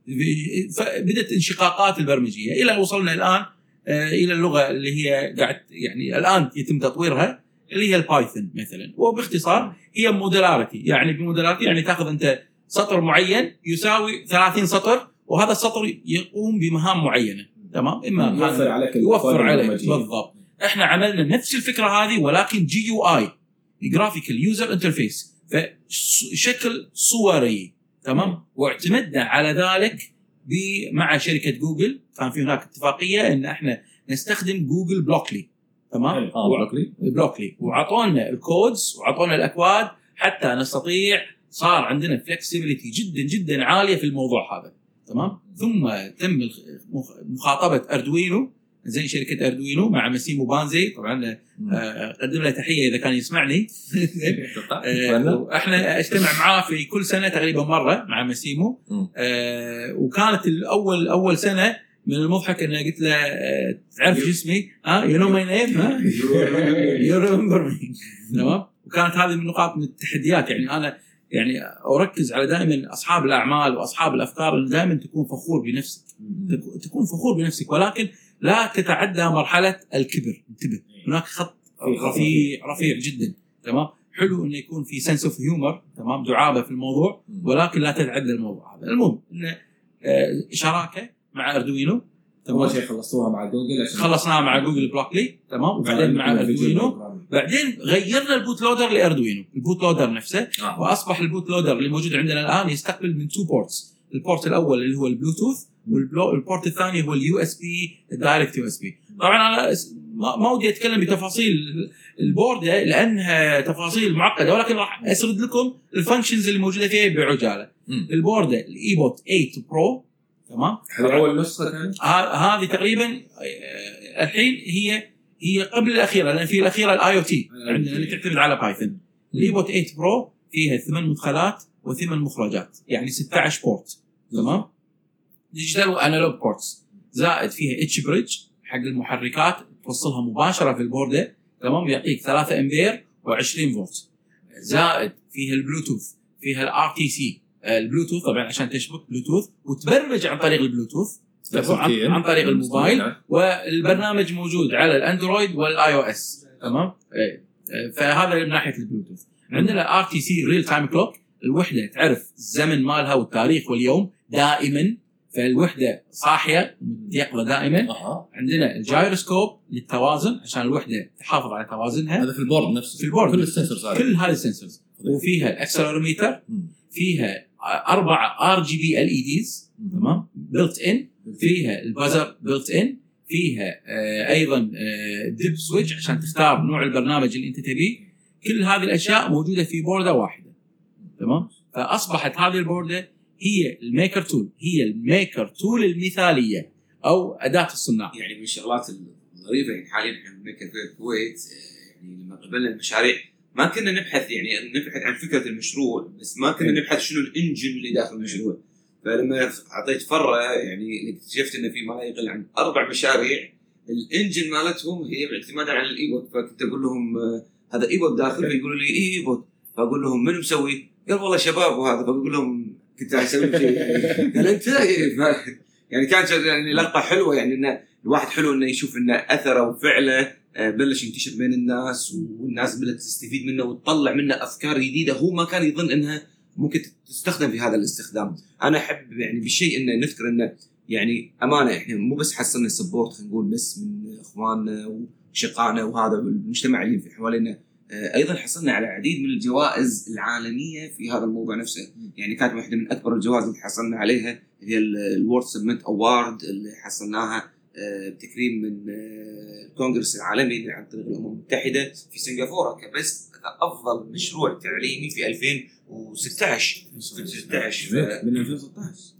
بدأت انشقاقات البرمجية إلى وصلنا الآن آه، إلى اللغة اللي هي قاعد يعني الآن يتم تطويرها اللي هي ال Python مثلا. وباختصار هي modularity يعني ب modularity يعني تأخذ أنت سطر معين يساوي 30 سطر وهذا السطر يقوم بمهام معينة تمام؟ إما يوفر عليك يوفر عليك. بالضبط. إحنا عملنا نفس الفكرة هذه ولكن GUI graphical user interface فشكل صوري. تمام؟ واعتمدنا على ذلك مع شركة جوجل. كان في هناك اتفاقية إن إحنا نستخدم Google Blockly تمام؟ آه Blockly Blockly واعطونا ال codes واعطونا الأكواد حتى نستطيع صار عندنا flexibility جدا جدا عالية في الموضوع هذا. تمام؟ ثم تم مخاطبة Arduino زي شركة Arduino مع Massimo Banzi طبعا آه، أقدم له تحية إذا كان يسمعني. آه، إحنا أجتمع معاه في كل سنة تقريبا مرة مع Massimo. آه، وكانت الأول أول سنة من المضحك إن قلت له تعرف شو اسمي؟ ها؟ you know my name ها؟ You remember me تمام؟ وكانت هذه من نقاط من التحديات. يعني أنا يعني أركز على دائما أصحاب الأعمال وأصحاب الأفكار انه دائما تكون فخور بنفسك. تكون فخور بنفسك. ولكن لا تتعدى مرحلة الكبر. انتبه. هناك خط رفيع رفيع. جدا. تمام؟ حلو إنه يكون في sense of humor تمام؟ دعابة في الموضوع ولكن لا تتعدى الموضوع هذا. المهم انه آه، شراكه مع Arduino. تمام؟ أول شيء خلصتوها مع جوجل خلصناها مع Google Blockly تمام؟ وبعدين مع Arduino. بعدين غيرنا ال boot loader ل Arduino. ال boot loader نفسه. آه. وأصبح ال boot loader اللي موجود عندنا الآن يستقبل من two ports ال port الأول اللي هو البلوتوث وال port الثاني هو ال USB ال direct USB طبعا أنا ما ودي أتكلم بتفاصيل البورده لأنها تفاصيل معقدة ولكن راح أسرد لكم ال functions اللي موجودة فيها بعجالة. البورده ال eBot 8 Pro تمام؟ هذه أول نسخة كانت هذه تقريبا آه، الحين هي هي قبل الأخيرة لأن في الأخيرة ال IoT عندنا اللي تعتمد على Python ال eBot 8 Pro فيها ثمان مدخلات وثمان مخرجات يعني 16 port تمام؟ digital و analog ports زائد فيها H bridge حق المحركات توصلها مباشرة في البوردة. تمام؟ يعطيك 3 أمبير و20 فولت. زائد فيها البلوتوث فيها ال RTC البلوتوث طبعا عشان تشبك بلوتوث وتبرمج عن طريق البلوتوث. عن, عن طريق الموبايل. والبرنامج موجود على الأندرويد وال iOS. تمام؟ إيه. فهذا من ناحية البلوتوث. عندنا RTC real time clock الوحدة تعرف الزمن مالها والتاريخ واليوم دائما. فالوحدة صاحية يقظه دائما. أها. عندنا الجايروسكوب للتوازن عشان الوحدة تحافظ على توازنها. هذا في ال board نفسه. في ال board. كل ال sensors هذه. كل هذه ال sensors وفيها ال accelerometer. فيها أربع ار جي بي ال اي ديز تمام؟ built-in فيها ال buzzer built-in فيها آه أيضا آه DIP switch عشان تختار نوع البرنامج اللي أنت تبيه. كل هذه الأشياء موجودة في بوردة واحدة تمام؟ فأصبحت هذه البوردة هي ال maker tool هي ال maker tool المثالية أو أداة الصناع يعني من الشغلات الغريبه يعني حاليا إحنا ب Maker Faire الكويت آه، يعني لما قبلنا المشاريع ما كنا نبحث يعني نبحث عن فكرة المشروع بس ما كنا نبحث شنو ال engine اللي داخل المشروع. فلما أعطيت فره يعني اكتشفت إنه في ما يقل عن أربع مشاريع ال engine مالتهم هي باعتمادا على الايبوت فكنت أقول لهم آه، هذا ايبوت داخل؟ فيقولوا لي إيه ايبوت فأقول لهم من مسوي؟ قال والله شباب وهذا. فأقول لهم كنت أسوي شيء قال [LAUGHS] أنت إيه. يعني كانت يعني لقطة حلوة يعني انه الواحد حلو إنه يشوف انه أثره وفعله آه، بلش ينتشر بين الناس والناس بدأت تستفيد منه وتطلع منه أفكار جديدة هو ما كان يظن إنها ممكن تستخدم في هذا الاستخدام. أنا أحب يعني بالشيء إنه نذكر إنه يعني أمانة إحنا مو بس حصلنا support خلينا نقول بس من إخواننا وأشقائنا وهذا والمجتمع اللي في حوالينا أيضا حصلنا على العديد من الجوائز العالمية في هذا الموضوع نفسه. يعني كانت واحدة من أكبر الجوائز اللي حصلنا عليها هي ال World Summit Award اللي حصلناها آه، بتكريم من آه، الكونغرس العالمي عن طريق الأمم المتحدة في سنغافورة ك best أفضل مشروع تعليمي في 2016 في 16 ف- من 2016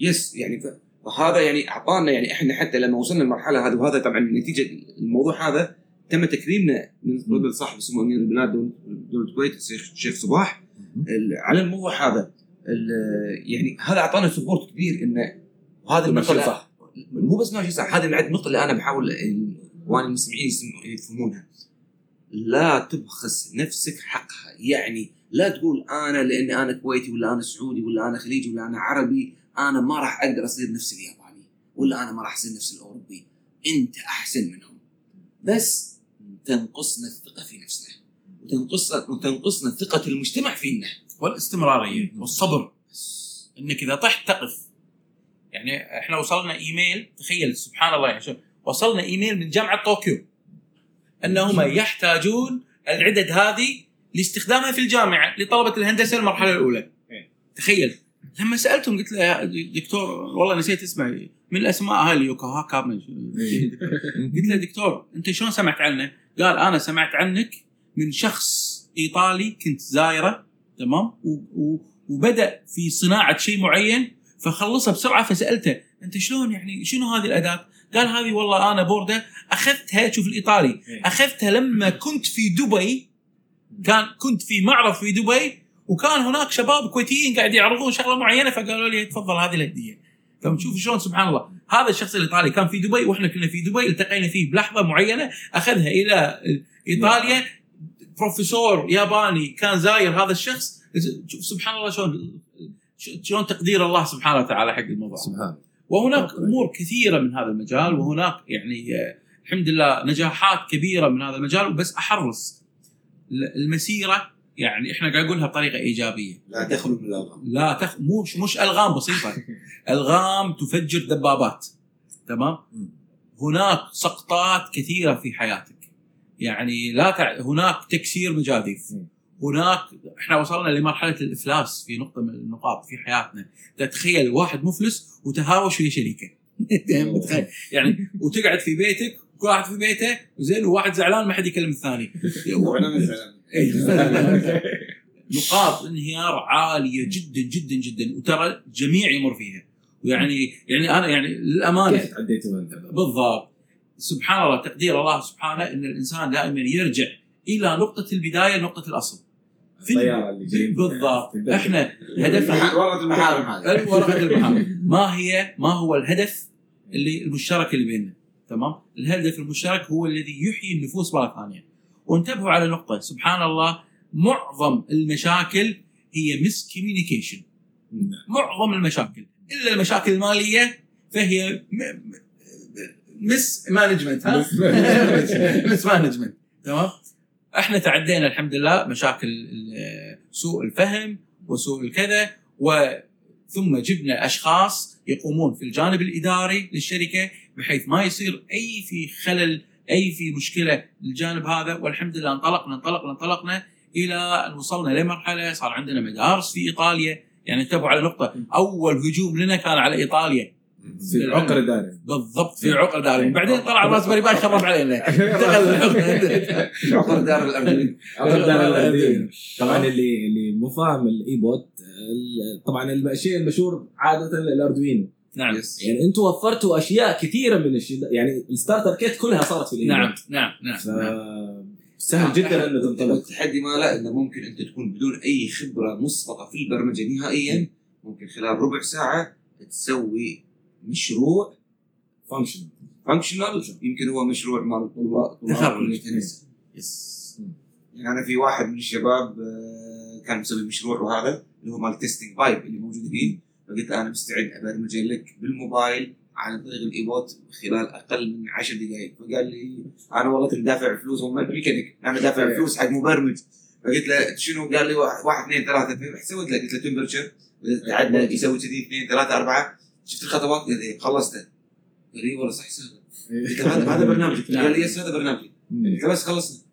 yes يعني ف... وهذا يعني أعطانا يعني إحنا حتى لما وصلنا للمرحلة هذه وهذا طبعا نتيجة الموضوع هذا تم تكريمنا من قبل صاحب سمو أمير البلاد دولة دولة الكويت الشيخ الشيخ صباح. على الموضوع هذا يعني هذا أعطانا support كبير انه ماشي اللي- صح. مو بس ماشي صح هذه من النقطه اللي أنا بحاول اخواني المستمعين يفهمونها. لا تبخس نفسك حقها. يعني لا تقول أنا لأني أنا كويتي ولا أنا سعودي ولا أنا خليجي ولا أنا عربي أنا ما راح أقدر أصير نفس الياباني ولا أنا ما راح أصير نفس الأوروبي. أنت أحسن منهم. بس تنقصنا الثقة في نفسنا وتنقصنا وتنقصنا ثقة المجتمع فينا. والاستمرارية والصبر. إنك إذا طحت تقف. يعني إحنا وصلنا إيميل تخيل سبحان الله يعني شو وصلنا إيميل من جامعة طوكيو. أنهم يحتاجون العدد هذه لاستخدامها في الجامعة لطلبة الهندسة المرحلة الأولى. إيه. تخيل. لما سألتهم قلت له يا دكتور والله نسيت اسمه. من الأسماء هاي يوكوهاكا من شو- قلت له دكتور أنت شلون سمعت عنه؟ قال أنا سمعت عنك من شخص إيطالي كنت زايرة تمام و- و- وبدأ في صناعة شيء معين فخلصها بسرعة فسألته أنت شلون يعني شنو هذه الأداة؟ قال هذه والله أنا بوردة أخذتها شوف الإيطالي إيه. أخذتها لما كنت في دبي كان كنت في معرض في دبي وكان هناك شباب كويتيين قاعد يعرضون شغلة معينة فقالوا لي تفضل هذه الهدية فبنشوف شلون سبحان الله. هذا الشخص الايطالي كان في دبي وإحنا كنا في دبي التقينا فيه بلحظة معينة أخذها إلى إيطاليا. بروفيسور ياباني كان زاير هذا الشخص. شوف سبحان الله شلون شلون تقدير الله سبحانه وتعالى حق الموضوع. سبحان. وهناك أمور كثيرة من هذا المجال وهناك يعني الحمد لله نجاحات كبيرة من هذا المجال وبس أحرص. ال- المسيرة يعني إحنا قاعد نقولها بطريقة إيجابية. لا تخلو من الألغام. لا تخ... مش مش ألغام بسيطة. [LAUGHS] ألغام تفجر دبابات. تمام؟ هناك سقطات كثيرة في حياتك. يعني لا تع... هناك تكسير مجاديف. هناك إحنا وصلنا لمرحلة الإفلاس في نقطة من النقاط في حياتنا. تتخيل واحد مفلس وتهاوش ويا شريكه. [LAUGHS] متخيل يعني وتقعد في بيتك كل واحد في بيته زين وواحد زعلان ما حد يكلم الثاني. [LAUGHS] [LAUGHS] نقاط انهيار عالية جدا جدا جدا. وترى الجميع يمر فيها. ويعني يعني أنا يعني للأمانة كيف بالضبط. سبحان الله تقدير الله سبحانه إن الإنسان دائما يرجع إلى نقطة البداية نقطة الأصل. في الطيارة اللي بالضبط. إحنا هدفنا [LAUGHS] ورقة المحارم هذه. ورقة المحامي ما هي ما هو الهدف اللي المشترك اللي بيننا؟ تمام؟ الهدف المشترك هو الذي يحيي النفوس مرة ثانية. وانتبهوا على نقطة سبحان الله معظم المشاكل هي miscommunication. معظم المشاكل. إلا المشاكل المالية فهي mismanagement ها؟ mismanagement [LAUGHS] تمام؟ إحنا تعدينا الحمد لله مشاكل سوء الفهم وسوء الكذا وثم جبنا أشخاص يقومون في الجانب الإداري للشركة بحيث ما يصير أي في خلل أي في مشكلة للجانب هذا والحمد لله انطلقنا انطلقنا انطلقنا إلى أن وصلنا لمرحلة صار عندنا مدارس في إيطاليا. يعني انتبهوا على نقطة أول هجوم لنا كان على إيطاليا. في العقر الداري بالضبط في عقر دارين بعدين طلع Raspberry Pi خرب علينا. [LAUGHS] العقر. عقر دار الارجل عقر الداري الأردني. طبعا. اللي اللي مو فاهم الايبوت ال- طبعا الشيء المشهور عادة الأردوينو. نعم. يعني أنتم وفرتوا أشياء كثيرة من الشيء. يعني ال starter kit كلها صارت في نعم نعم نعم ف... سهل جدا إنه تنطلق التحدي ما لا إنه ممكن أنت تكون بدون أي خبرة مسبقة في البرمجة نهائيا. ممكن خلال ربع ساعة تسوي مشروع function functional يمكن هو مشروع مال طلاب طلاب تخرج. كلية هندسة. yes يعني أنا في واحد من الشباب آه، كان مسوي مشروع وهذا اللي هو مال testing pipe اللي موجود الحين فقلت أنا مستعد أبرمج لك بالموبايل عن طريق الإيبوت خلال أقل من 10 دقائق فقال لي أنا والله كنت دافع فلوس هو ميكانيك أنا دافع فلوس حق مبرمج. فقلت له شنو؟ قال لي واحد اثنين ثلاثة سويت له؟ قلت له temperature تعدى يسوي كذي اثنين ثلاثة أربعة. شفت الخطوات؟ قال لي خلصته. قال لي والله صح سهل قلت له هذا هذا برنامجك قال لي yes هذا برنامجي قلت له بس خلصنا.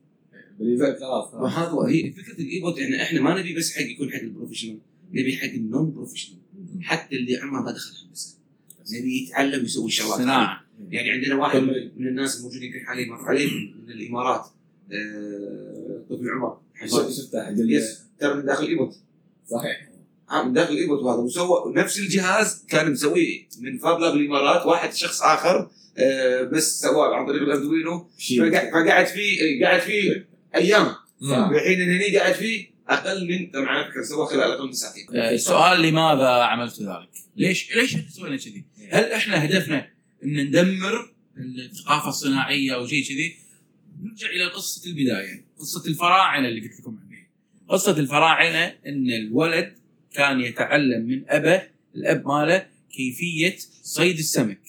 خلاص. وهذا هو. هي فكرة الإيبوت إحنا ما نبي بس حق يكون حق ال professional. نبي حق ال non professional حتى اللي عمره ما دخل هندسة. نبي يتعلم يسوي الشغلات هذه. صناعة. يعني عندنا واحد من الناس الموجودين في حاليا مر علي من الإمارات آه، طفل عمر. حق yes. ترى من داخل ايبوت صحيح. آه، من داخل ايبوت وهذا وسوى نفس الجهاز كان مسويه من Fab Lab الإمارات. واحد شخص آخر آه، بس سواه عن طريق الأردوينو. فقعد فيه قعد فيه أيام. الحين هني قاعد فيه أقل على فكره سواه خلال أقل من ساعتين آه، السؤال لماذا عملت ذلك؟ ليش ليش إحنا سوينا كذي؟ هل إحنا هدفنا إن ندمر الثقافة الصناعية أو شيء كذي؟ نرجع إلى قصة البداية، قصة الفراعنة اللي قلت لكم عليها. قصة الفراعنة إن الولد كان يتعلم من أبه الأب ماله كيفية صيد السمك.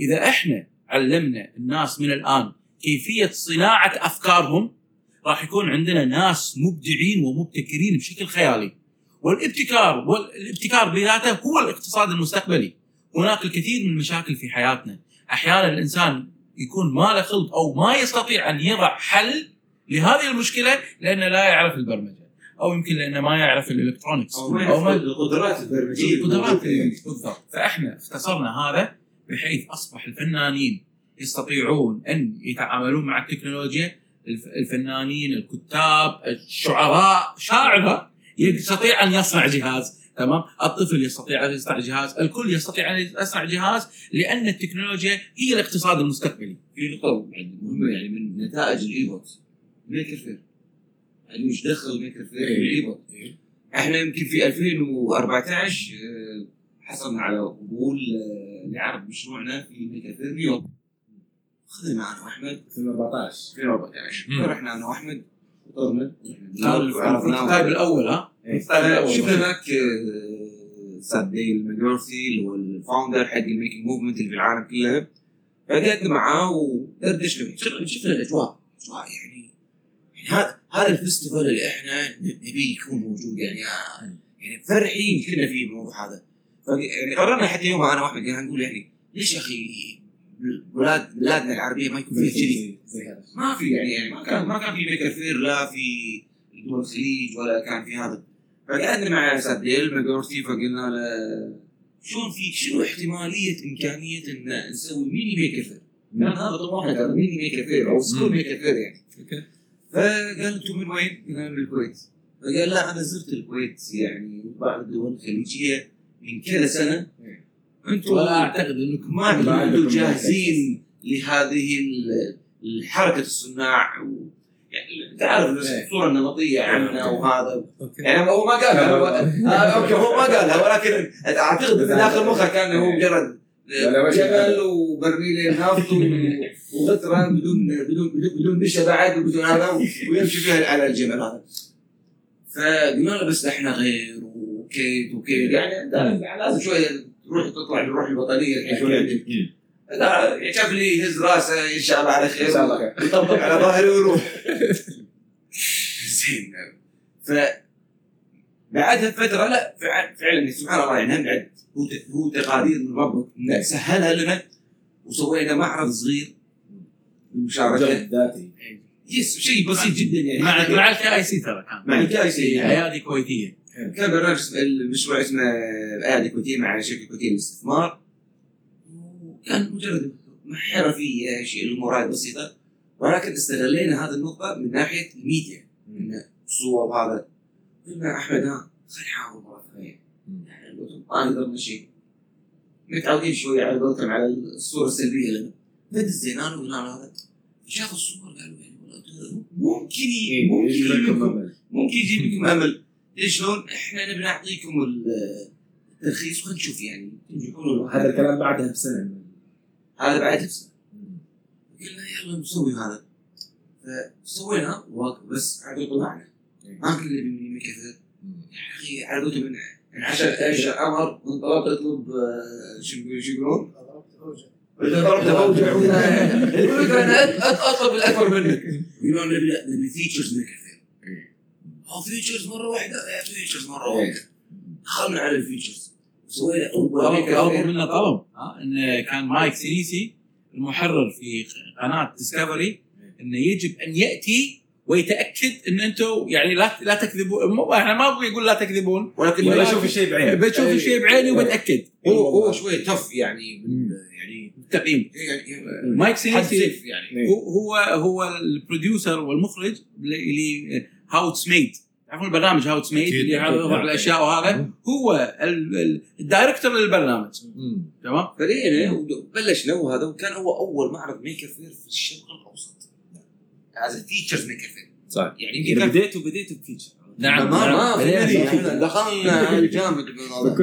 إذا إحنا علمنا الناس من الآن كيفية صناعة أفكارهم راح يكون عندنا ناس مبدعين ومبتكرين بشكل خيالي. والابتكار والابتكار بذاته هو الاقتصاد المستقبلي. هناك الكثير من المشاكل في حياتنا. أحيانا الإنسان يكون ما له خلق أو ما يستطيع أن يضع حل لهذه المشكلة لأنه لا يعرف البرمجة. أو يمكن لأنه ما يعرف الالكترونكس أو ما يعرف القدرات البرمجية القدرات. بالضبط. فإحنا اختصرنا هذا بحيث أصبح الفنانين يستطيعون أن يتعاملون مع التكنولوجيا الفنانين الكتاب الشعراء شاعر يستطيع أن يصنع جهاز تمام؟ الطفل يستطيع أن يصنع جهاز الكل يستطيع أن يصنع جهاز لأن التكنولوجيا هي الاقتصاد المستقبلي. في نقطة بعد مهمة يعني من نتائج الإيبوت. Maker Faire يعني مش دخل Maker Faire في الإيبوت. إحنا يمكن في 2014 آه، حصلنا على قبول آه، لعرض مشروعنا في Maker Faire اخذنا معنا أحمد. 2014 2014 مم. فرحنا أنا واحمد وطرنا ال prototype الأول ها؟ شفنا هناك آه، ساد Dale Dougherty اللي هو ال founder حق ال making movement اللي في العالم كله. فقعدنا معاه ودردشنا شفنا شفنا الأجواء؟ اجواء يعني يعني هذا هذا ال festival اللي إحنا نبي يكون موجود يعني آه، يعني فرحين كلنا فيه بالموضوع هذا. يعني قررنا حتى يومها أنا وأحمد قاعد نقول يعني ليش يا أخي بلاد بلادنا العربية ما يكون فيها كذي ما في يعني يعني ما كان ما كان في Maker Faire لا في دول الخليج ولا كان في هذا. فقعدنا مع Dale Dougherty فقلنا له شلون في شنو احتمالية إمكانية إن نسوي mini Maker Faire؟ كان هذا طموحنا ترى mini Maker Faire or school. Maker Faire يعني. okay. فقال أنتم من وين؟ قلنا من الكويت. فقال لا أنا زرت الكويت يعني وبعض الدول الخليجية من كذا سنة. أنتم ولا أعتقد أنكم ما أنتم جاهزين لهذه ال- الحركة الصناع و يعني تعرف الصورة النمطية عنا وهذا. يعني هو ما قالها هو آه أوكي هو ما قالها ولكن أعتقد في داخل مخه كان هو مجرد. جبل وبرميل نفط وغتره [LAUGHS] بدون بدون بدون نشا بعد وبدون هذا ويمشي فيها على الجبل هذا. فقلنا له بس إحنا غير وكيد وكيد. يعني أنت لازم شوية تروح تطلع بالروح الوطنية. عندك لا شاف لي يهز راسه إن شاء الله على خير. إن شاء الله على ظهري ويروح زين. ف بعدها بفترة لا فع- فعلا سبحان الله يعني هم بعد هو هو تقادير من ربك. إنه سهلها لنا وسوينا معرض صغير جهد ذاتي. بس شيء بسيط جدا يعني. مع مع ال KIC ترى كان. مع ال KIC يعني. ايادي كويتية. كان برنامج المشروع اسمه ايادي كويتيه مع شركة كويتيه للاستثمار. وكان مجرد حرفية شيء الأمور هاي بسيطة. ولكن استغلينا هذه النقطة من ناحية الميديا. إنه الصور وهذا قلنا أحمد ها خلينا نحاول مرة ثانية. يعني ما نقدر نمشي. متعودين شوي على قولتهم على الصورة السلبية لنا. فدزينا له وقلنا هذا. شاف الصور قالوا يعني والله ممكن ي- ممكن يجي لكم أمل. ممكن يجيب لكم أمل. ليش شلون؟ إحنا نبي نعطيكم ال- الترخيص ونشوف يعني. يكونوا هذا الكلام بعدها بسنة. هذا بعد بسنة. قلنا يلا نسوي هذا. فسوينا واقف بس على طلعنا ما كنا نبي من كثر يا أخي على قولتهم من من 10000 أمر وانطلبت اطلب آه، شو شو يقولون؟ اذا ضربت فأوجع الفكرة أنا أطلب الأكبر منك. يقولون نبي نبي featured من آه featured مرة واحدة. إيه، featured مرة واحدة. دخلنا على ال featured سوينا اول طلب-. منا طلب ها إن كان مايك سينيسي المحرر في قناة ديسكفري إنه يجب أن يأتي ويتأكد إن أنتم يعني لا لا تكذبون إحنا ما بيقول لا تكذبون. ولكن أشوف الشيء بعيني بشوف الشيء بعيني وبتاكد هو هو شوية tough يعني يعني التقييم يعني مايك سينيسي يعني. هو هو هو ال producer والمخرج اللي How It's Made تعرفون البرنامج How It's Made اللي أكيد. يضع الأشياء وهذا. هو ال- ال- ال director للبرنامج. تمام؟ فرينا وبلشنا وهذا وكان هو أول معرض Maker Faire في الشرق الأوسط. as featured Maker Faire صح. يعني يمكن كان بديتوا بديتوا ب featured. نعم ما ما نعم. دخلنا [LAUGHS] جامد بالموضوع.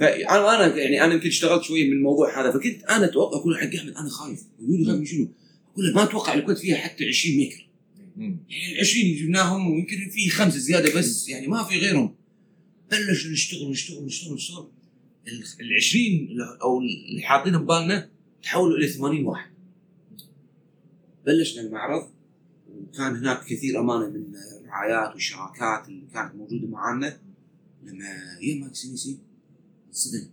فانا أنا يعني أنا يمكن اشتغلت شوية من الموضوع هذا فكنت أنا أتوقع أقول حق أحمد أنا خايف. يقول لي خايف من شنو؟ أقول له ما أتوقع الكويت فيها حتى 20 maker يعني ال 20 اللي جبناهم ويمكن في خمسة زيادة بس يعني ما في غيرهم. بلش نشتغل نشتغل نشتغل نشتغل. ال 20 أو اللي حاطينهم ببالنا تحولوا إلى 80 واحد. بلشنا المعرض وكان هناك كثير أمانة من الرعايات والشراكات اللي كانت موجودة معانا. لما جا مايك انصدم.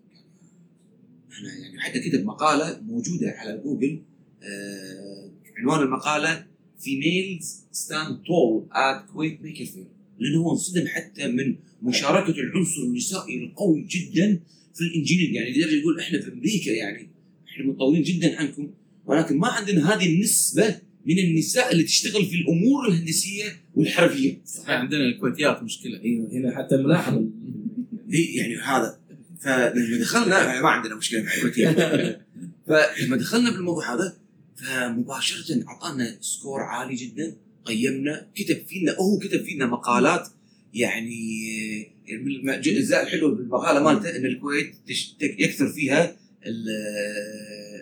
إحنا يعني حتى كتب مقالة موجودة على جوجل آه عنوان المقالة females stand tall at Kuwait Maker Faire لأنه هو انصدم حتى من مشاركة العنصر النسائي القوي جدا في الإنجينير. يعني لدرجه يقول إحنا في أمريكا يعني إحنا متطورين جدا عنكم. ولكن ما عندنا هذه النسبة من النساء اللي تشتغل في الأمور الهندسية والحرفية. عندنا الكويتيات مشكلة. أيوه هنا حتى الملاحظه [LAUGHS] هي يعني هذا. فلما دخلنا ما عندنا مشكلة مع الكويتيين [LAUGHS] فلما دخلنا بالموضوع هذا فمباشره أعطانا سكور عالي جدا قيمنا كتب فينا هو كتب فينا مقالات يعني من الاجزاء الحلوه بالمقالة مالته إن الكويت يكثر فيها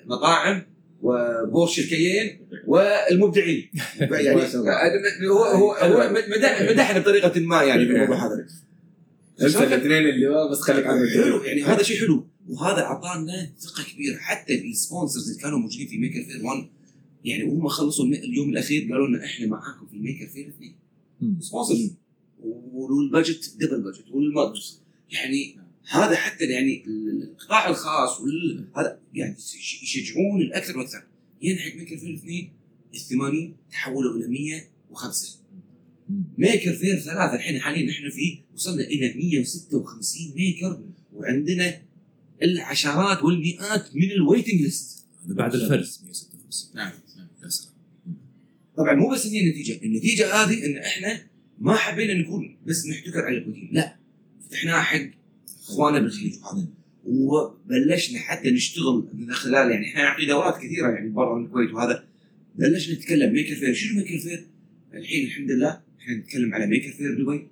المطاعم وبورش الكيين والمبدعين. [LAUGHS] يعني. هو هو هو مدح مدحنا بطريقة ما يعني بالموضوع هذا. الاثنين اللي بس خليك عنه حلو يعني هذا شيء حلو. وهذا اعطانا ثقة كبيرة. حتى ال sponsors اللي كانوا موجودين في Maker Faire 1 يعني وهم خلصوا اليوم الأخير قالوا لنا إحنا معاكم في Maker Faire 2 مم. sponsors وال budget double budget والمدرس يعني هذا حتى يعني القطاع الخاص. هذا يعني يش- يشجعون الأكثر وأكثر ينحق Maker Faire 2 ال 80 تحولوا إلى 105 مم. Maker Faire ثلاثة الحين حاليا نحن فيه وصلنا إلى 156 maker وعندنا العشرات والمئات من ال waiting list هذا بعد الفرز. 156 نعم. يا سلام طبعا مو بس هي النتيجة. النتيجة هذه إن إحنا ما حبينا نكون بس نحتكر على الكويتيين لا. فتحناها حق إخواننا بالخليج. وهذا وبلشنا حتى نشتغل من خلال يعني إحنا نعطي دورات كثيرة يعني برا الكويت وهذا. بلشنا نتكلم Maker Faire شنو Maker Faire؟ الحين الحمد لله إحنا نتكلم على Maker Faire دبي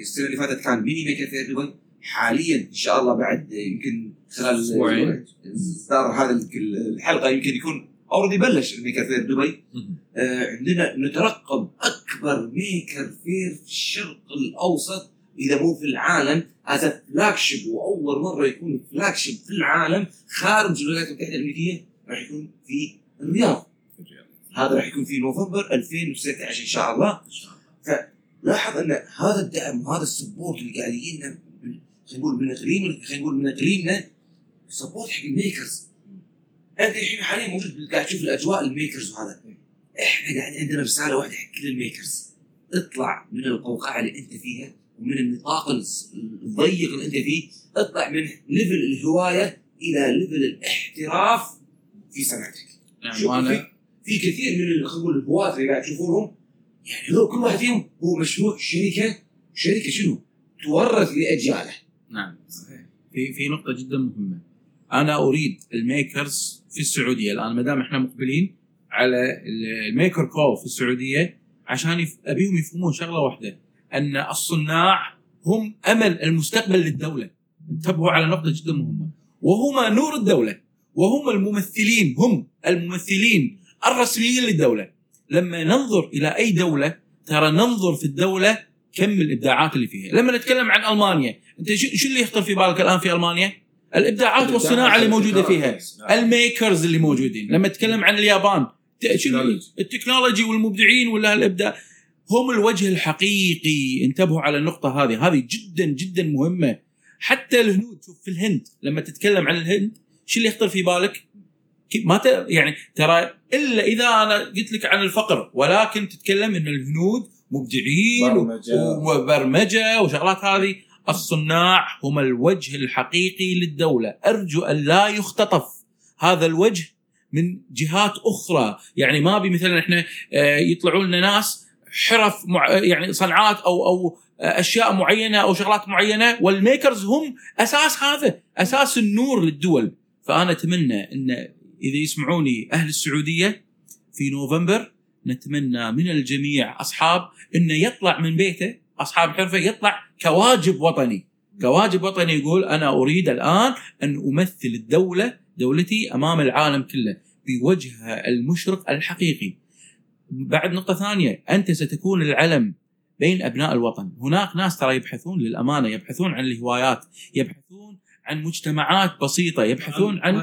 السنة اللي فاتت كان mini Maker Faire دبي حاليا إن شاء الله بعد يمكن خلال أسبوعين. إصدار هذا الحلقة يمكن يكون already بلش ال Maker Faire دبي. آه، عندنا نترقب أكبر Maker Faire في الشرق الأوسط إذا مو في العالم. هذا flagship وأول مرة يكون flagship في العالم. خارج الولايات المتحدة الأمريكية راح يكون في الرياض. هذا راح يكون في نوفمبر 2019 إن شاء الله. لاحظ أن هذا الدعم وهذا ال support اللي قاعد يجينا خلينا نقول من اقليم خلينا نقول من اقليمنا support حق ال makers انت الحين حاليا موجود قاعد تشوف الأجواء ال makers وهذا. إحنا قاعد عندنا رسالة واحدة حق كل ال makers اطلع من القوقعة اللي أنت فيها ومن النطاق الضيق اللي أنت فيه. اطلع من level الهواية إلى level الاحتراف في صنعتك. نعم وأنا في, كثير من خلينا نقول الهواة اللي قاعد تشوفونهم. يعني هو كل واحد فيهم هو مشروع شركه شركة شنو؟ تورث لأجياله. نعم. في في نقطة جدا مهمة. أنا أريد ال makers في السعودية. الآن ما دام إحنا مقبلين على ال- ال maker call في السعودية عشان يف... أبيهم يفهمون شغلة واحدة أن الصناع هم أمل المستقبل للدولة. انتبهوا على نقطة جدا مهمة. وهما نور الدولة. وهم الممثلين هم الممثلين الرسميين للدولة. لما ننظر إلى أي دولة ترى ننظر في الدولة كم الإبداعات اللي فيها لما نتكلم عن ألمانيا أنت شو اللي يخطر في بالك الآن في ألمانيا؟ الإبداعات والصناعة اللي موجودة فيها، ال makers اللي موجودين، لما تتكلم عن اليابان ال technology. والمبدعين ولا الإبداع هم الوجه الحقيقي انتبهوا على النقطة هذه، هذه جدا جدا مهمة. حتى الهنود شوف في الهند لما تتكلم عن الهند شو اللي يخطر في بالك؟ ما ت... يعني ترى إلا إذا أنا قلت لك عن الفقر ولكن تتكلم إن الهنود مبدعين برمجة. وبرمجة وشغلات هذه. الصناع هم الوجه الحقيقي للدولة. أرجو أن لا يختطف هذا الوجه من جهات أخرى. يعني ما أبي مثلا إحنا آه، يطلعوا لنا ناس حرف مع يعني صنعات أو أو آه، أشياء معينة أو شغلات معينة والميكرز هم أساس هذا أساس النور للدول. فأنا أتمنى إن إذا يسمعوني أهل السعودية في نوفمبر نتمنى من الجميع أصحاب إنه يطلع من بيته أصحاب حرفة يطلع كواجب وطني. كواجب وطني يقول أنا أريد الآن أن أمثل الدولة دولتي أمام العالم كله بوجهها المشرق الحقيقي. بعد نقطة ثانية أنت ستكون العلم بين أبناء الوطن. هناك ناس ترى يبحثون للأمانة يبحثون عن الهوايات يبحثون عن مجتمعات بسيطة يبحثون عن.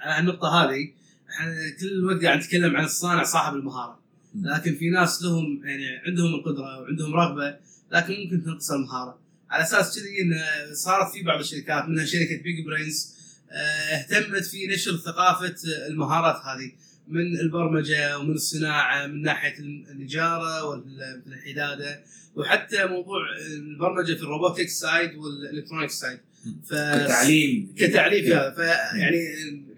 على النقطة هذه. كل الوقت قاعد نتكلم عن الصانع صاحب المهارة. لكن في ناس لهم يعني عندهم القدرة وعندهم رغبة لكن ممكن تنقص المهارة. على أساس كذي إن صارت في بعض الشركات منها شركة بيج برينز اهتمت في نشر ثقافة المهارات هذه من البرمجة ومن الصناعة من ناحية النجاره والحداده وحتى موضوع البرمجة في ال robotics side وال electronic side ف كتعليم. كتعليم فيها فيعني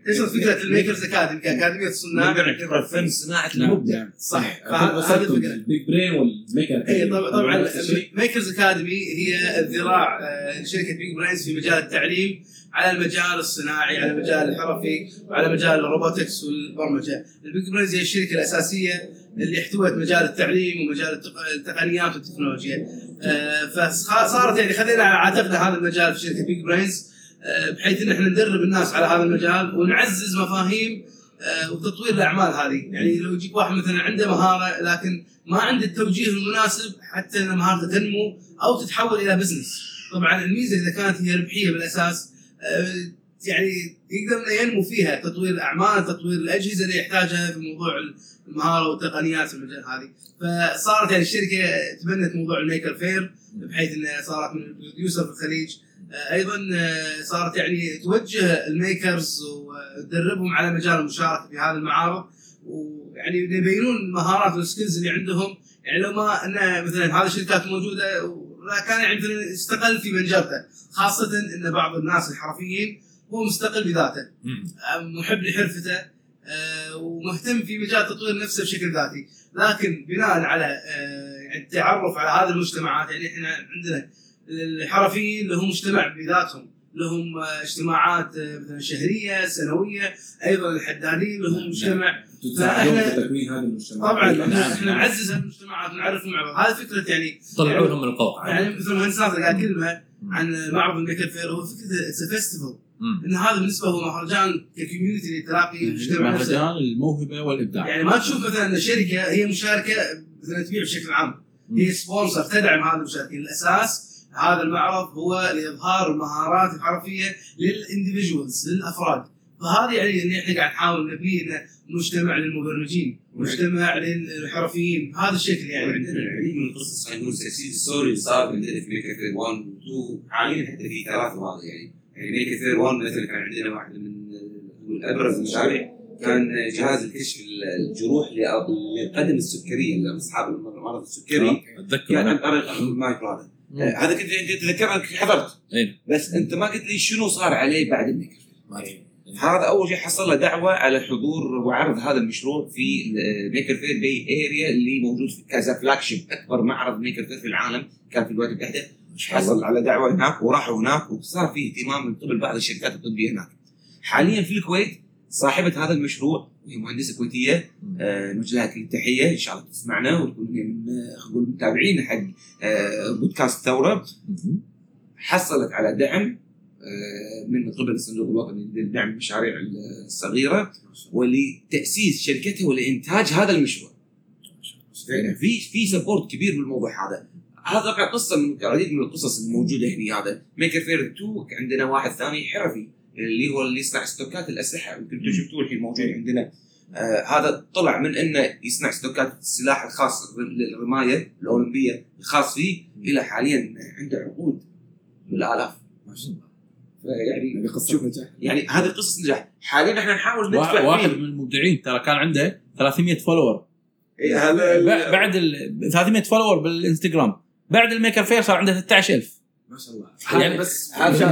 قصه فكره الميكرز اكاديمي كاكاديميه الصناع نقدر نعتبره فن صناعة نعم المبدع. صح. هذه الفكرة. ال Big Brain وال maker اي طبعا طبعا. Makers Academy هي الذراع آه، شركة Big Brains في مجال التعليم على المجال الصناعي على المجال الحرفي وعلى مجال ال robotics والبرمجة. ال Big Brains هي الشركة الأساسية اللي احتوت مجال التعليم ومجال التق- التقنيات والتكنولوجيا. آه، فصارت يعني خلينا على عاتقنا هذا المجال في شركة Big Brains آه، بحيث إن إحنا ندرب الناس على هذا المجال ونعزز مفاهيم آه، وتطوير الأعمال هذه. يعني لو يجيك واحد مثلا عنده مهارة لكن ما عنده التوجيه المناسب حتى إن مهارته تنمو أو تتحول إلى business طبعا الميزة إذا كانت هي ربحية بالأساس آه، يعني يقدر إنه ينمو فيها تطوير الأعمال تطوير الأجهزة اللي يحتاجها في موضوع المهارة والتقنيات في المجال هذه. فصارت يعني الشركة تبنت موضوع ال Maker Faire بحيث انها صارت من ال producer في الخليج آه، أيضا آه، صارت يعني توجه ال makers وتدربهم على مجال المشاركة في هذه المعارض. ويعني يبينون المهارات وال skills اللي عندهم. يعني لو ما أن مثلا هذه الشركات موجودة كان يعني مثلا استقل في منجرته خاصة أن بعض الناس الحرفيين هو مستقل بذاته. آه، محب لحرفته آه، ومهتم في مجال تطوير نفسه بشكل ذاتي. لكن بناء على يعني التعرف على هذه المجتمعات يعني إحنا عندنا الحرفيين لهم مجتمع بذاتهم لهم اجتماعات آه، مثلا شهرية سنوية أيضا الحدادين لهم نعم، مجتمع تساعدون فإحنا- في تكوين هذه المجتمعات. طبعا نعم، إحنا نعم. نعزز هذه المجتمعات ونعرفهم على بعض. هذه فكرة يعني طلعوهم من القوقعه يعني مثل مهندس ناصر قال كلمة عن معرض ال Maker Faire هو فكرة it's festival. إن هذا بالنسبة هو مهرجان ك community لتلاقي المجتمع نفسه. مهرجان الموهبة والإبداع. يعني ما تشوف مثلا إن الشركة هي مشاركة مثلا تبيع بشكل عام. هي sponsor تدعم هذا المشاركين الأساس هذا المعرض هو لإظهار المهارات الحرفيه لل individuals للأفراد. فهذه يعني اللي إحنا قاعد نحاول نبنيه مجتمع للمبرمجين مجتمع للحرفيين. بهذا الشكل يعني. وعندنا العديد من القصص خلينا نقول success story اللي صار عندنا في Maker Faire 1 و 2 حاليا حتى في ثلاث مواضيع يعني. يعني Maker Faire 1 مثلا كان عندنا واحدة من أبرز المشاريع. كان جهاز الكشف الجروح للقدم السكريه لاصحاب المرض السكري. أتذكر كان أنا. أنا المايكرو هذا هذا كنت انت تتذكر أنك حضرت. إيه. بس أنت ما قلت لي شنو صار عليه بعد ما أدري. هذا أول شيء حصل له دعوة على حضور وعرض هذا المشروع في Maker Faire Bay Area اللي موجود في as a flagship أكبر معرض Maker Faire في العالم. كان في الولايات المتحده حصل على دعوة هناك وراحوا هناك وصار في اهتمام من قبل بعض الشركات الطبية هناك. حاليا في الكويت صاحبة هذا المشروع وهي مهندسة كويتية آه، نوجه لها كل التحيه إن شاء الله تسمعنا وتكون هي من آه، نقول متابعين حق آه، بودكاست ثورة. حصلت على دعم آه، من قبل الصندوق الوطني لدعم المشاريع الصغيرة ولتأسيس شركتها ولإنتاج هذا المشروع. فعلا في في support كبير بالموضوع هذا. هذا قصة من العديد من القصص الموجودة هنا هذا Maker Faire 2 عندنا واحد ثاني حرفي اللي هو اللي يصنع stock ات الأسلحة. يمكن أنتم شفتوه الحين موجود عندنا. آه هذا طلع من إنه يصنع stock ات السلاح الخاص للرماية الأولمبية الخاص فيه إلى حاليا عنده عقود بالآلاف. ما شاء الله. يعني هذه قصة نجاح. يعني هذه قصص نجاح. حاليا إحنا نحاول ندفع واحد فيه. من المبدعين ترى كان عنده 300 follower إيه، هذا بعد ال 300 follower بالإنستغرام. بعد ال Maker Faire صار عنده 16000 ما شاء الله. يعني بس. خمس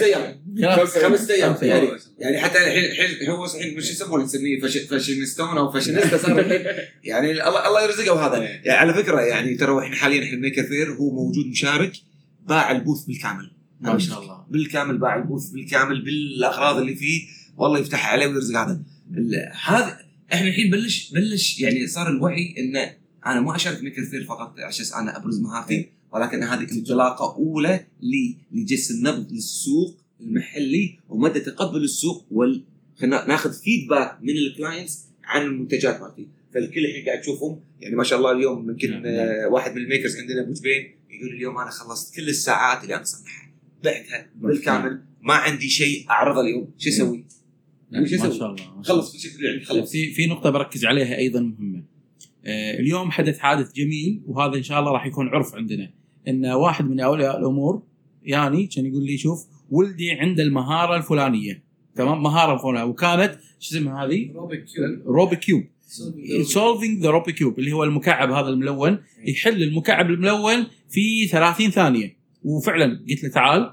أيام. خمس أيام. يعني يعني حتى الحين الحين هو صحيح مش يسمونه نسميه fashionist ون أو فاشينيستا صار الحين. يعني الله الله يرزقه هذا. يعني على فكرة يعني ترى إحنا حاليا إحنا Maker Faire هو موجود مشارك باع ال booth بالكامل. ما شاء الله. بالكامل باع ال booth بالكامل بالأغراض اللي فيه. والله يفتحها عليه ويرزق هذا. هذا إحنا الحين بلش بلش يعني صار الوعي إنه أنا ما أشارك Maker Faire فقط عشان أنا أبرز مهارتي. ولكن هذه انطلاقه أولى لجس النبض للسوق المحلي ومدى تقبل السوق وال خلينا ناخذ feedback من ال clients عن المنتجات مالتي فالكل الحين قاعد تشوفهم يعني ما شاء الله اليوم يمكن نعم. آه، واحد من ال makers عندنا أبو جبين يقول اليوم أنا خلصت كل الساعات اللي أنا اصنعها بعتها بالكامل ما عندي شيء أعرضه اليوم شو أسوي؟ شو ما؟ شاء الله. خلص في شيء يعني خلص في في نقطة بركز عليها أيضا مهمة. آه، اليوم حدث حادث جميل وهذا إن شاء الله راح يكون عرف عندنا إن واحد من أولياء الأمور يعني كان يقول لي شوف ولدي عنده المهارة الفلانية. تمام؟ مهارة فلانية. وكانت شو اسمها هذه؟ Rubik cube Rubik cube solving the Rubik cube اللي هو المكعب هذا الملون. يحل المكعب الملون في 30 ثانية. وفعلا قلت له تعال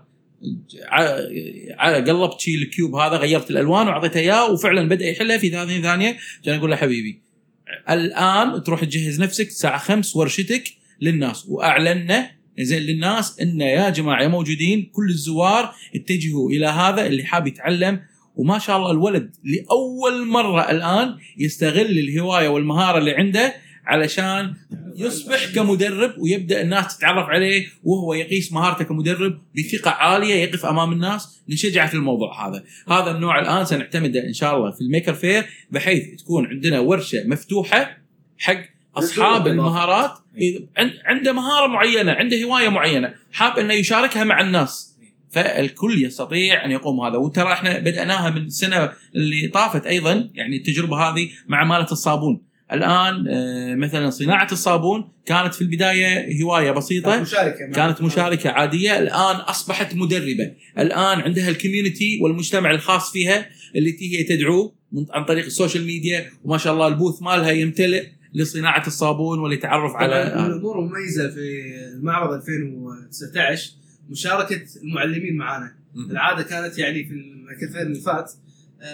قلبت شي الكيوب هذا غيرت الألوان واعطيته إياه وفعلا بدأ يحلها في 30 ثانية. عشان أقول له حبيبي الآن تروح تجهز نفسك الساعة 5 ورشتك للناس واعلنا زين للناس إن يا جماعة يا موجودين كل الزوار اتجهوا إلى هذا اللي حاب يتعلم. وما شاء الله الولد لأول مرة الآن يستغل الهواية والمهارة اللي عنده علشان يصبح كمدرب ويبدأ الناس تتعرف عليه وهو يقيس مهارته كمدرب بثقة عالية يقف أمام الناس نشجع في الموضوع هذا. هذا النوع الآن سنعتمده إن شاء الله في الميكر فير بحيث تكون عندنا ورشة مفتوحة حق أصحاب المهارات عند- عنده مهارة معينة عنده هواية معينة حاب إنه يشاركها مع الناس. فالكل يستطيع أن يقوم هذا وترى إحنا بدأناها من السنة اللي طافت أيضا يعني التجربة هذه مع مالة الصابون. الآن آه، مثلا صناعة الصابون كانت في البداية هواية بسيطة مشاركة مع- كانت مشاركة عادية الآن أصبحت مدربة. الآن عندها ال community والمجتمع الخاص فيها التي هي تدعو من- عن طريق ال social media وما شاء الله ال booth مالها يمتلئ. لصناعة الصابون ولتعرف طبعاً من على الأمور المميزة في المعرض 2019 مشاركة المعلمين معنا العادة كانت يعني في الكافيه اللي فات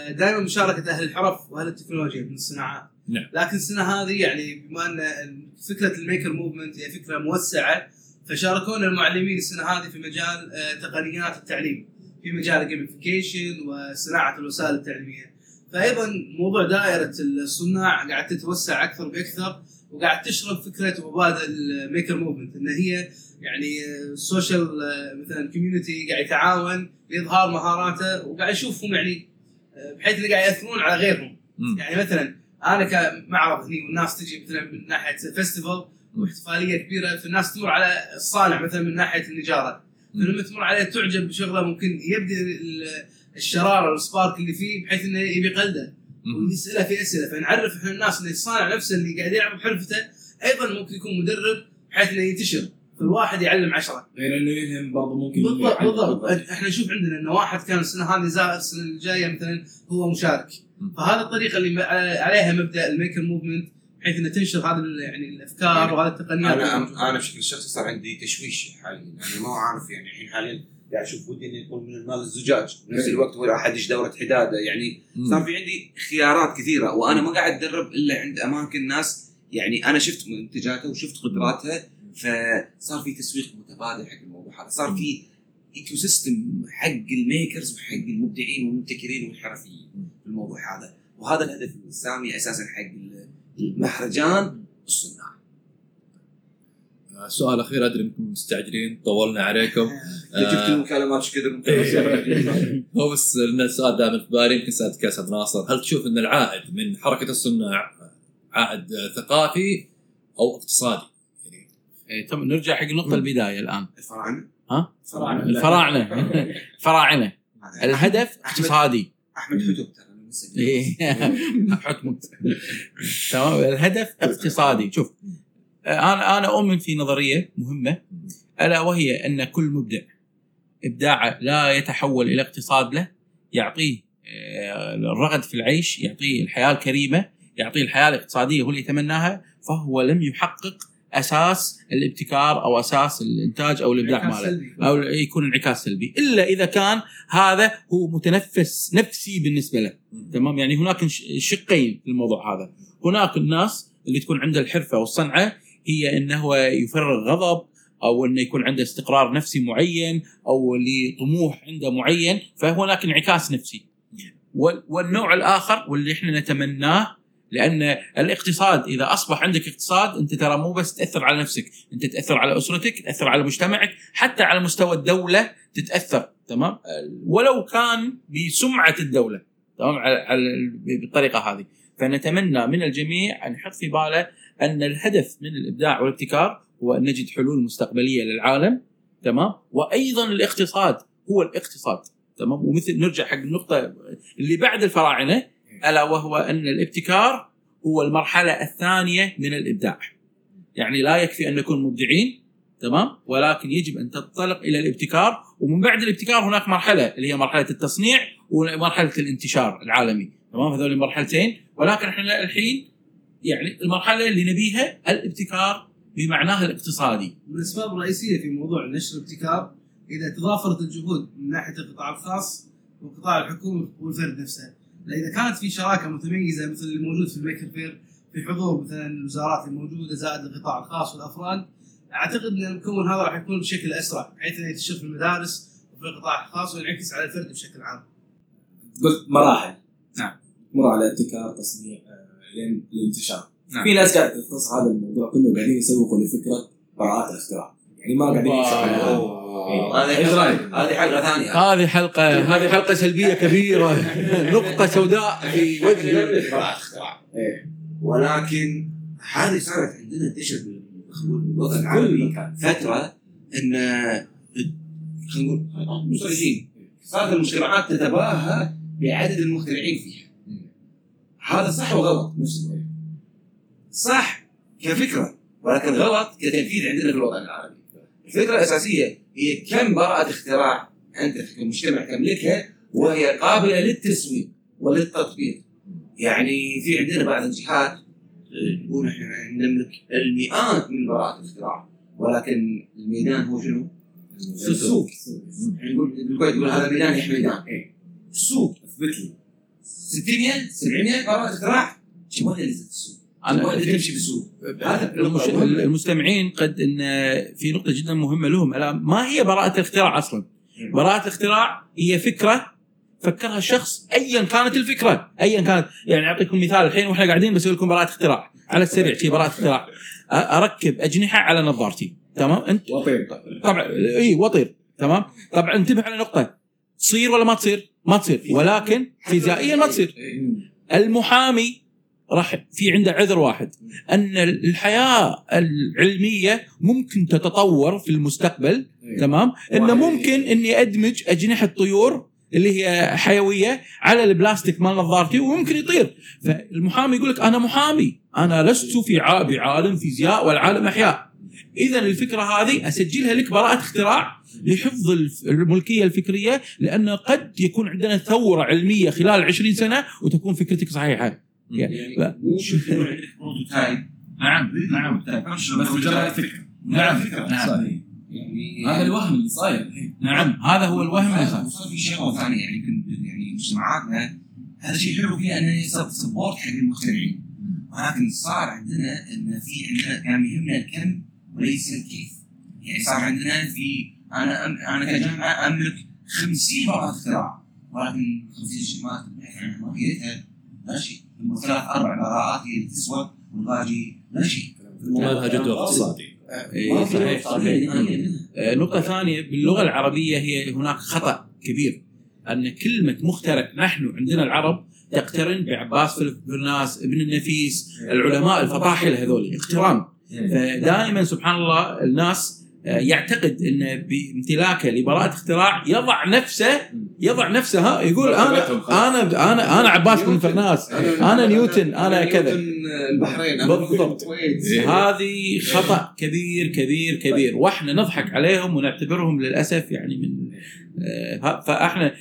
دائما مشاركة أهل الحرف وأهل التكنولوجيا من الصناعات نعم. لكن السنة هذه يعني بما أن فكرة ال maker movement هي فكرة موسعة فشاركونا المعلمين السنة هذه في مجال آه، تقنيات التعليم في مجال ال gamification وصناعة الوسائل التعليمية. فايضا موضوع دائرة الصناع قاعد تتوسع أكثر بأكثر وقاعد تشرب فكرة مبادئ ال maker movement إن هي يعني ال social مثلا community قاعد يتعاون لإظهار مهاراته وقاعد يشوفهم يعني آه، بحيث إنه قاعد يأثرون على غيرهم. مم. يعني مثلا أنا كمعرض هني والناس تجي مثلا من ناحية festival واحتفالية كبيرة فالناس تمر على الصانع مثلا من ناحية النجارة. فلما تمر عليه تعجب بشغله ممكن يبدأ ال- الشرارة وال spark اللي فيه بحيث إنه يبي يقلده. ويسأله في أسئلة. فنعرف إحنا الناس ان الصانع نفسه اللي قاعد يلعب بحرفته أيضا ممكن يكون مدرب بحيث إنه ينتشر. فالواحد يعلم عشرة. غير إنه يلهم برضه ممكن بالضبط. بالضبط. إحنا نشوف عندنا انه واحد كان السنة هذه زائر السنة الجاية مثلا هو مشارك. فهذه الطريقة اللي عليها مبدأ الميكر موفمنت بحيث إنه تنشر هذه ال- يعني الأفكار وهذه التقنيات. أنا أنا بشكل شخصي صار عندي تشويش حاليا. يعني ما عارف يعني الحين حاليا قاعد أشوف ودي إنه يكون من المال الزجاج. بنفس الوقت هو احدش دوره حداده. يعني صار في عندي خيارات كثيرة وأنا ما قاعد اتدرب إلا عند أماكن ناس. يعني أنا شفت منتجاتها وشفت قدراتها فصار في تسويق متبادل حق الموضوع هذا. صار في ecosystem حق ال makers وحق المبدعين والمبتكرين والحرفيين في الموضوع هذا. وهذا الهدف السامي أساسا حق المهرجان الصناع سؤال أخير أدري إنكم مستعجلين طولنا عليكم. [LAUGHS] جبت آه، المكالمات إيش كثر هو بس لأن السؤال دائما في بالي يمكن سالتك يا أستاذ ناصر. هل تشوف إن العائد من حركة الصناع عائد آه، ثقافي أو اقتصادي؟ يعني إيه، تم نرجع حق نقطة البداية الآن. الفراعنة؟ ها؟ الفراعنة. الفراعنة. [LAUGHS] فراعنه [LAUGHS] الهدف اقتصادي. أحمد حتب ترى. إيه. تمام. الهدف اقتصادي. شوف أنا أنا أؤمن في نظرية مهمة ألا وهي أن كل مبدع إبداعه لا يتحول إلى اقتصاد له يعطيه آه، الرغد في العيش يعطيه الحياة الكريمة يعطيه الحياة الاقتصادية هو اللي يتمناها فهو لم يحقق أساس الابتكار أو أساس الإنتاج أو الإبداع ماله. أو يكون انعكاس سلبي. إلا إذا كان هذا هو متنفس نفسي بالنسبة له. تمام؟ يعني هناك شقين في الموضوع هذا. هناك الناس اللي تكون عنده الحرفة والصنعة هي انه هو يفرغ غضب أو إنه يكون عنده استقرار نفسي معين أو لطموح عنده معين فهناك انعكاس نفسي. وال- والنوع الآخر واللي إحنا نتمناه لأن الاقتصاد إذا أصبح عندك اقتصاد أنت ترى مو بس تأثر على نفسك أنت تأثر على أسرتك تأثر على مجتمعك حتى على مستوى الدولة تتأثر تمام؟ ولو كان بسمعة الدولة تمام؟ على- بالطريقة هذه. فنتمنى من الجميع أن يحط في باله أن الهدف من الإبداع والابتكار هو أن نجد حلول مستقبلية للعالم تمام؟ وأيضا الاقتصاد هو الاقتصاد تمام؟ ومثل نرجع حق النقطة اللي بعد الفراعنة ألا وهو أن الابتكار هو المرحلة الثانية من الإبداع. يعني لا يكفي أن نكون مبدعين تمام؟ ولكن يجب أن تنطلق إلى الابتكار ومن بعد الابتكار هناك مرحلة اللي هي مرحلة التصنيع ومرحلة الانتشار العالمي تمام؟ هذول مرحلتين. ولكن إحنا الحين يعني المرحلة اللي نبيها الابتكار بمعناه الاقتصادي من الأسباب الرئيسية في موضوع نشر الابتكار إذا تضافرت الجهود من ناحية القطاع الخاص والقطاع الحكومي والفرد نفسه إذا كانت في شراكة متميزة مثل اللي موجود في الميكر فير في حضور مثلا الوزارات الموجودة زائد القطاع الخاص والأفراد أعتقد أن المكون هذا راح يكون بشكل أسرع بحيث انه ينتشر في المدارس وفي القطاع الخاص وينعكس على الفرد بشكل عام. قلت مراحل نعم. مر على ابتكار تصنيع لين الانتشار. نعم. في ناس قاعدة تختص هذا الموضوع كله قاعدين يسوقوا لفكره براءات الاختراع. يعني ما قاعدين أوه. إيه. هذه حلقه ثانية. هذه حلقة هذه حلقة سلبية كبيرة. [LAUGHS] نقطة سوداء في وجه براءة اختراع إيه. ولكن هذه صارت عندنا انتشر بالوطن العربي فترة إن خلينا نقول صارت المجتمعات تتباهى بعدد المخترعين فيها. هذا صح وغلط نفس الوقت صح كفكرة ولكن غلط كتنفيذ عندنا في الوطن العربي. الفكرة الأساسية هي كم براءه اختراع انت كمجتمع تملكها وهي قابلة للتسويق وللتطبيق. يعني في عندنا بعض الجهات يقول إحنا نملك المئات من براءات الاختراع ولكن الميدان هو شنو؟ في السوق يعني نقول بالكويت يقول هذا ميدان حميدان إيه. السوق اثبت لي 600 700 براءة اختراع. شو ما نزلت السوق أنا ما تمشي بالسوق هذا. المستمعين قد إن في نقطة جدا مهمة لهم. ألا ما هي براءة الاختراع أصلا؟ براءة الاختراع هي فكرة فكرها الشخص ايا كانت الفكرة. ايا كانت. يعني أعطيكم مثال. الحين وإحنا قاعدين بسوي لكم براءة اختراع. على السريع شي براءة اختراع. أ- أركب أجنحة على نظارتي. تمام؟ انت وطير. طبعا إي وطير. تمام؟ طبعا انتبه على نقطة. تصير ولا ما تصير؟ ما تصير. ولكن فيزيائيا ما تصير. المحامي راح في عنده عذر واحد. أن الحياة العلمية ممكن تتطور في المستقبل تمام؟ إنه ممكن إني أدمج أجنحة طيور اللي هي حيوية على البلاستيك مال نظارتي وممكن يطير. فالمحامي يقول لك أنا محامي. أنا لست في بعالم فيزياء ولا عالم أحياء. اذا الفكرة هذه أسجلها لك براءة اختراع لحفظ الف- الملكية الفكرية لأنه قد يكون عندنا ثورة علمية خلال 20 سنة وتكون فكرتك صحيحة. يعني شرط يكون عندك prototype نعم نعم. بس بس مجرد فكرة. نعم. فكرة. نعم. يعني هذا الوهم اللي صاير. الحين نعم. هذا هو الوهم اللي صار وصار في شغله ثانية يعني يمكن يعني مجتمعاتنا هذا شيء حلو فيها إنه يصير support حق المخترعين ولكن صار عندنا إن في عندنا كان يهمنا الكم وليس الكيف يعني صار عندنا في أنا أم أنا كجامعة أملك 50 براءه اختراع. ولكن 50 شيء ما ماهيتها لا شيء. ثلاث أربع براءات هي اللي تسوى والباقي لا شيء. ما لها جدوى اقتصادي. إيه،. نهائياً منها. آه، نقطة ثانية. باللغة العربية هي هناك خطأ كبير. أن كلمة مخترع نحن عندنا العرب تقترن بعباس فلفرناس ابن النفيس العلماء الفطاحل هذول. اقتران. فدائما سبحان الله الناس آه، يعتقد إن بامتلاكه لبراءة اختراع يضع نفسه يضع نفسه ها يقول أنا أنا أنا أنا عباس بن فرناس أنا نيوتن. أنا كذا. البحرين. بالضبط. الكويت. هذه خطأ كبير كبير كبير. وإحنا نضحك عليهم ونعتبرهم للأسف يعني من آه، فإحنا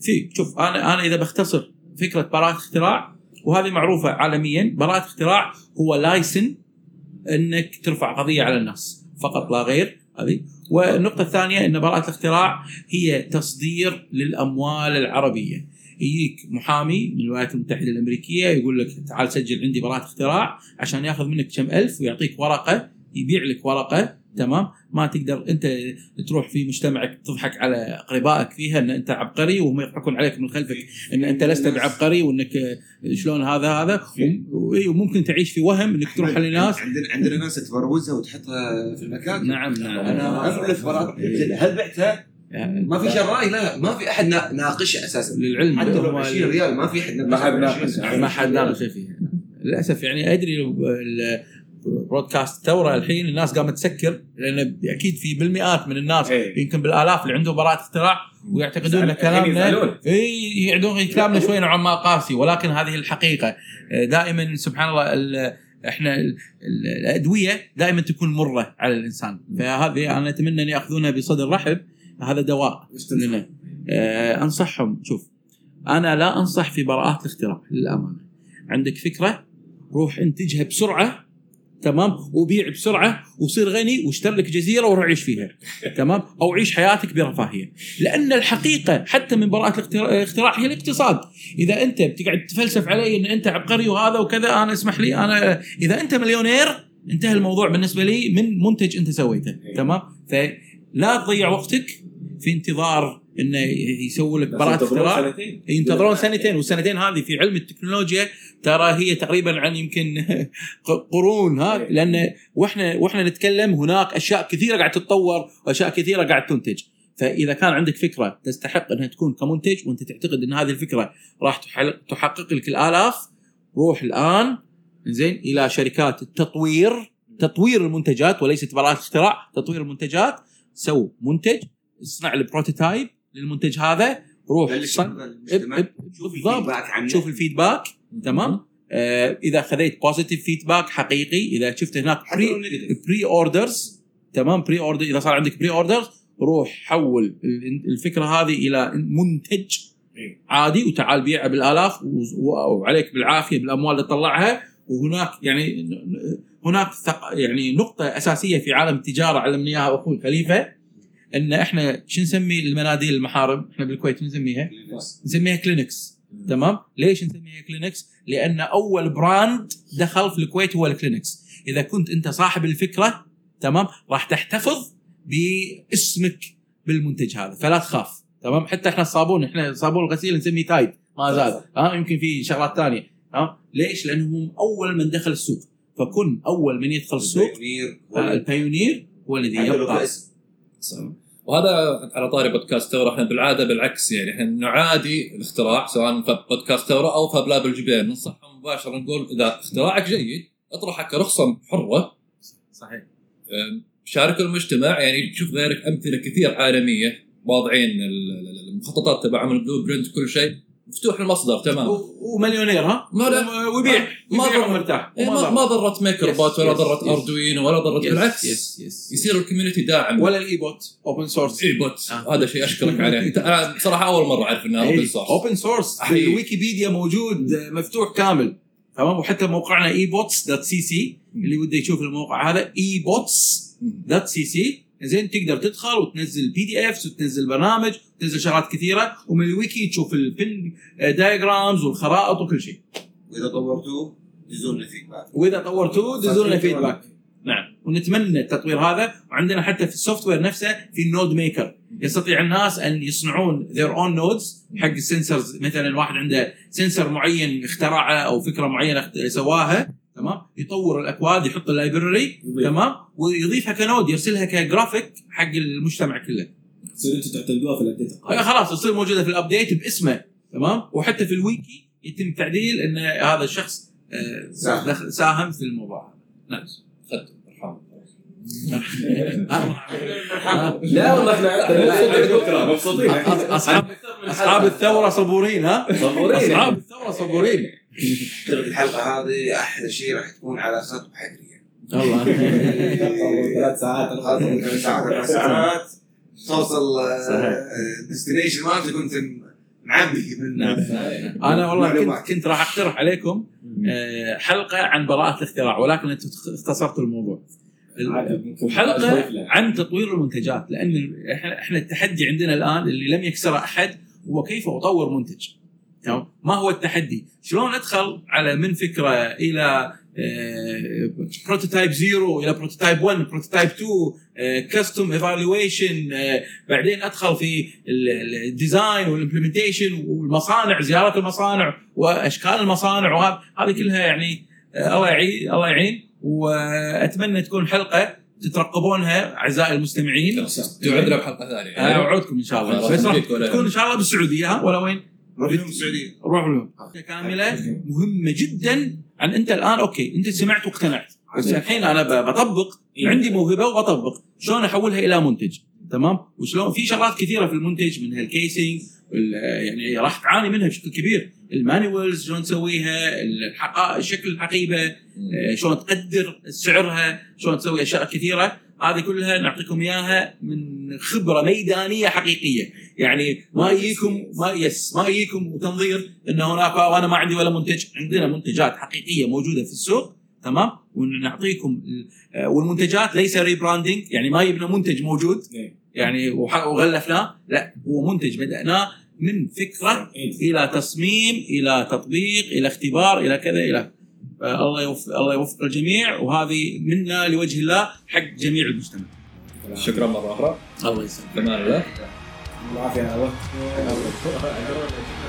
في شوف أنا أنا إذا بختصر فكرة براءة اختراع وهذه معروفة عالميا براءة اختراع هو لايسن انك ترفع قضية على الناس. فقط لا غير. هذه. والنقطة الثانية إن براءة الاختراع هي تصدير للأموال العربية. يجيك محامي من الولايات المتحدة الأمريكية يقول لك تعال سجل عندي براءة اختراع عشان ياخذ منك كم ألف ويعطيك ورقة يبيع لك ورقة تمام؟ ما تقدر أنت تروح في مجتمعك تضحك على أقربائك فيها إن أنت عبقري وهم يضحكون عليك من خلفك إن أنت لست بعبقري وإنك شلون هذا هذا. و- إي، وممكن تعيش في وهم إنك تروح لناس. عندنا عندنا ناس تبروزها وتحطها في المكان. نعم نعم. أنا زين، هل بعتها؟ يعني ما في شراي لا ما في أحد نا- ناقشها أساسا. للعلم. حتى لو هم- 20 ريال ما في أحد ما حد ناقشها. ما حد ناقش فيها. للأسف يعني أدري برودكاست ثورة الحين الناس قامت تسكر لأن أكيد في بالمئات من الناس إيه. يمكن بالآلاف اللي عندهم براءة اختراع ويعتقدون أن كلامنا. اي يعدون كلامنا شوي نوعا ما قاسي ولكن هذه الحقيقة. دائما سبحان الله ال- إحنا ال- ال- الأدوية دائما تكون مرة على الإنسان. فهذه أنا أتمنى أن يأخذونها بصدر رحب. هذا دواء. لنا. آه أنصحهم. شوف أنا لا أنصح في براءات الاختراع للأمانة. عندك فكرة؟ روح انتجها بسرعة. تمام؟ وبيع بسرعة وصير غني واشتري لك جزيرة وروح عيش فيها. [LAUGHS] تمام؟ أو عيش حياتك برفاهية. لأن الحقيقة حتى من براءة الاختراع- الاختراع هي الاقتصاد. إذا أنت بتقعد تفلسف علي إن أنت عبقري وهذا وكذا أنا اسمح لي أنا إذا أنت مليونير انتهى الموضوع بالنسبة لي من منتج أنت سويته. تمام؟ فلا تضيع وقتك في انتظار إنه يسوي لك براءة اختراع. ينتظرون سنتين والسنتين هذه في علم التكنولوجيا ترى هي تقريبا عن يمكن [LAUGHS] قرون ها؟ لأن وإحنا وإحنا نتكلم هناك أشياء كثيرة قاعد تتطور وأشياء كثيرة قاعد تنتج. فإذا كان عندك فكرة تستحق إنها تكون كمنتج وأنت تعتقد إن هذه الفكرة راح تحقق لك الآلاف روح الآن زين إلى شركات التطوير. تطوير المنتجات وليست براءة اختراع تطوير المنتجات. سو منتج اصنع ال prototype. للمنتج هذا روح صن- إب- شوف بالضبط. ال feedback تمام آه إذا خذيت positive feedback حقيقي إذا شفت هناك pre. pre-orders تمام pre-order إذا صار عندك pre-orders روح حول ال- الفكرة هذه إلى منتج إيه. عادي وتعال بيعه بالآلاف وعليك بالعافية بالأموال اللي تطلعها وهناك يعني هناك يعني نقطة أساسية في عالم التجارة علمني إياها أخوي خليفة إن إحنا شو نسمي المناديل المحارم إحنا بالكويت نسميها؟ نسميها كلينكس تمام؟ ليش نسميها كلينكس لأن أول brand دخل في الكويت هو الكلينكس إذا كنت أنت صاحب الفكرة تمام؟ راح تحتفظ باسمك بالمنتج هذا فلا تخاف. تمام؟ حتى إحنا الصابون إحنا صابون الغسيل نسميه تايد ما زال. ها؟ يمكن في شغلات ثانية. ها؟ ليش؟ لانهم أول من دخل السوق. فكن أول من يدخل السوق. ال pioneer آه، هو الذي يبقى. وهذا على طاري بودكاست ثورة إحنا بالعادة بالعكس يعني إحنا نعادي الاختراع سواء في بودكاست ثورة أو في بلاب الجبال. ننصحهم مباشرة نقول إذا اختراعك جيد اطرحه كرخصة حرة. صحيح. شارك المجتمع يعني تشوف غيرك أمثلة كثير عالمية واضعين ال- ال- المخططات تبعهم ال blueprint كل شيء. مفتوح المصدر تمام. ومليونير ها؟ ويبيع ما مرتاح إيه، ما ضرت. MakerBot ولا ضرت. Arduino ولا ضرت بالعكس. yes yes يصير ال community داعم. ولا ال iBot open source iBot. آه. هذا شيء أشكرك عليه. [LAUGHS] أنا بصراحه أول مرة أعرف انها اوبن سورس اوبن سورس. الويكيبيديا موجود آه، مفتوح كامل. تمام؟ وحتى موقعنا iBots dot cc اللي وده يشوف الموقع هذا iBots dot cc زين تقدر تدخل وتنزل PDFs وتنزل برنامج وتنزل شغلات كثيرة ومن الويكي تشوف ال pin diagrams والخرائط وكل شيء. وإذا طورتوه دزوا لنا feedback وإذا طورتوه دزوا لنا feedback نعم. ونتمنى التطوير هذا وعندنا حتى في ال software نفسه في ال node maker يستطيع الناس أن يصنعون their own nodes حق ال sensors مثلا واحد عنده sensor معين اخترعه أو فكرة معينة سواها تمام؟ يطور الأكواد يحط ال library تمام؟ ويضيفها ك node يرسلها كجرافيك حق المجتمع كله. تصير أنتم تعتمدوها في ال update خلاص تصير موجودة في ال update باسمه تمام؟ وحتى في الويكي يتم تعديل إن هذا الشخص آه، ساهم. ساهم في الموضوع هذا نعم لا والله إحنا مبسوطين. اصحاب أصحاب الثورة صبورين ها؟ أصحاب الثورة صبورين. اعتقد الحلقة هذه أحلى شيء راح تكون على خط حقريه والله. [LAUGHS] ثلاث ساعات. ثلاث ساعات أربع ساعات. توصل صحيح. destination مالك كنت معبي من أنا والله. كنت كنت راح أقترح عليكم آه، حلقة عن براءة الاختراع ولكن أنتم اختصرتوا الموضوع. وحلقه عن تطوير المنتجات لأن إحنا إحنا التحدي عندنا الآن اللي لم يكسره أحد هو كيف أطور منتج. تمام؟ ما هو التحدي؟ شلون أدخل على من فكرة إلى prototype zero إلى prototype 1 prototype 2 custom evaluation بعدين أدخل في ال design وال implementation والمصانع زيارة المصانع وأشكال المصانع وهذه هذه كلها يعني آه، الله يعين الله يعين. وأتمنى تكون حلقة تترقبونها أعزائي المستمعين. توعدنا بحلقة ثانية. أنا اوعدكم إن شاء الله. بس تكون إن شاء الله بالسعودية ها؟ ولا وين؟ رحنا السعوديه روحوا لهم كاملة. مهمة جدا. عن أنت الآن okay أنت سمعت واقتنعت. بس الحين أنا بطبق عندي موهبة وبطبق. شلون أحولها إلى منتج؟ تمام؟ وشلون؟ في شغلات كثيرة في المنتج منها ال casing يعني راح تعاني منها بشكل كبير. ال manuals شلون تسويها الحقائق شكل الحقيبة آه، شلون تقدر سعرها شلون تسوي أشياء كثيرة. هذه كلها نعطيكم إياها من خبرة ميدانية حقيقية. يعني ما يجيكم ما يس ما يجيكم وتنظير إن هناك وأنا ما عندي ولا منتج. عندنا منتجات حقيقية موجودة في السوق تمام؟ ونعطيكم آه، والمنتجات ليس ريبراندنج يعني ما جبنا منتج موجود. إيه. يعني وغلفناه. لا هو منتج بدأناه من فكرة إلى تصميم إلى تطبيق إلى اختبار إلى كذا إلى الله يوفق الله يوفق الجميع وهذه منا لوجه الله حق جميع المجتمع. شكرا مرة أخرى. الله يسلمك. الله. العافية [LAUGHS]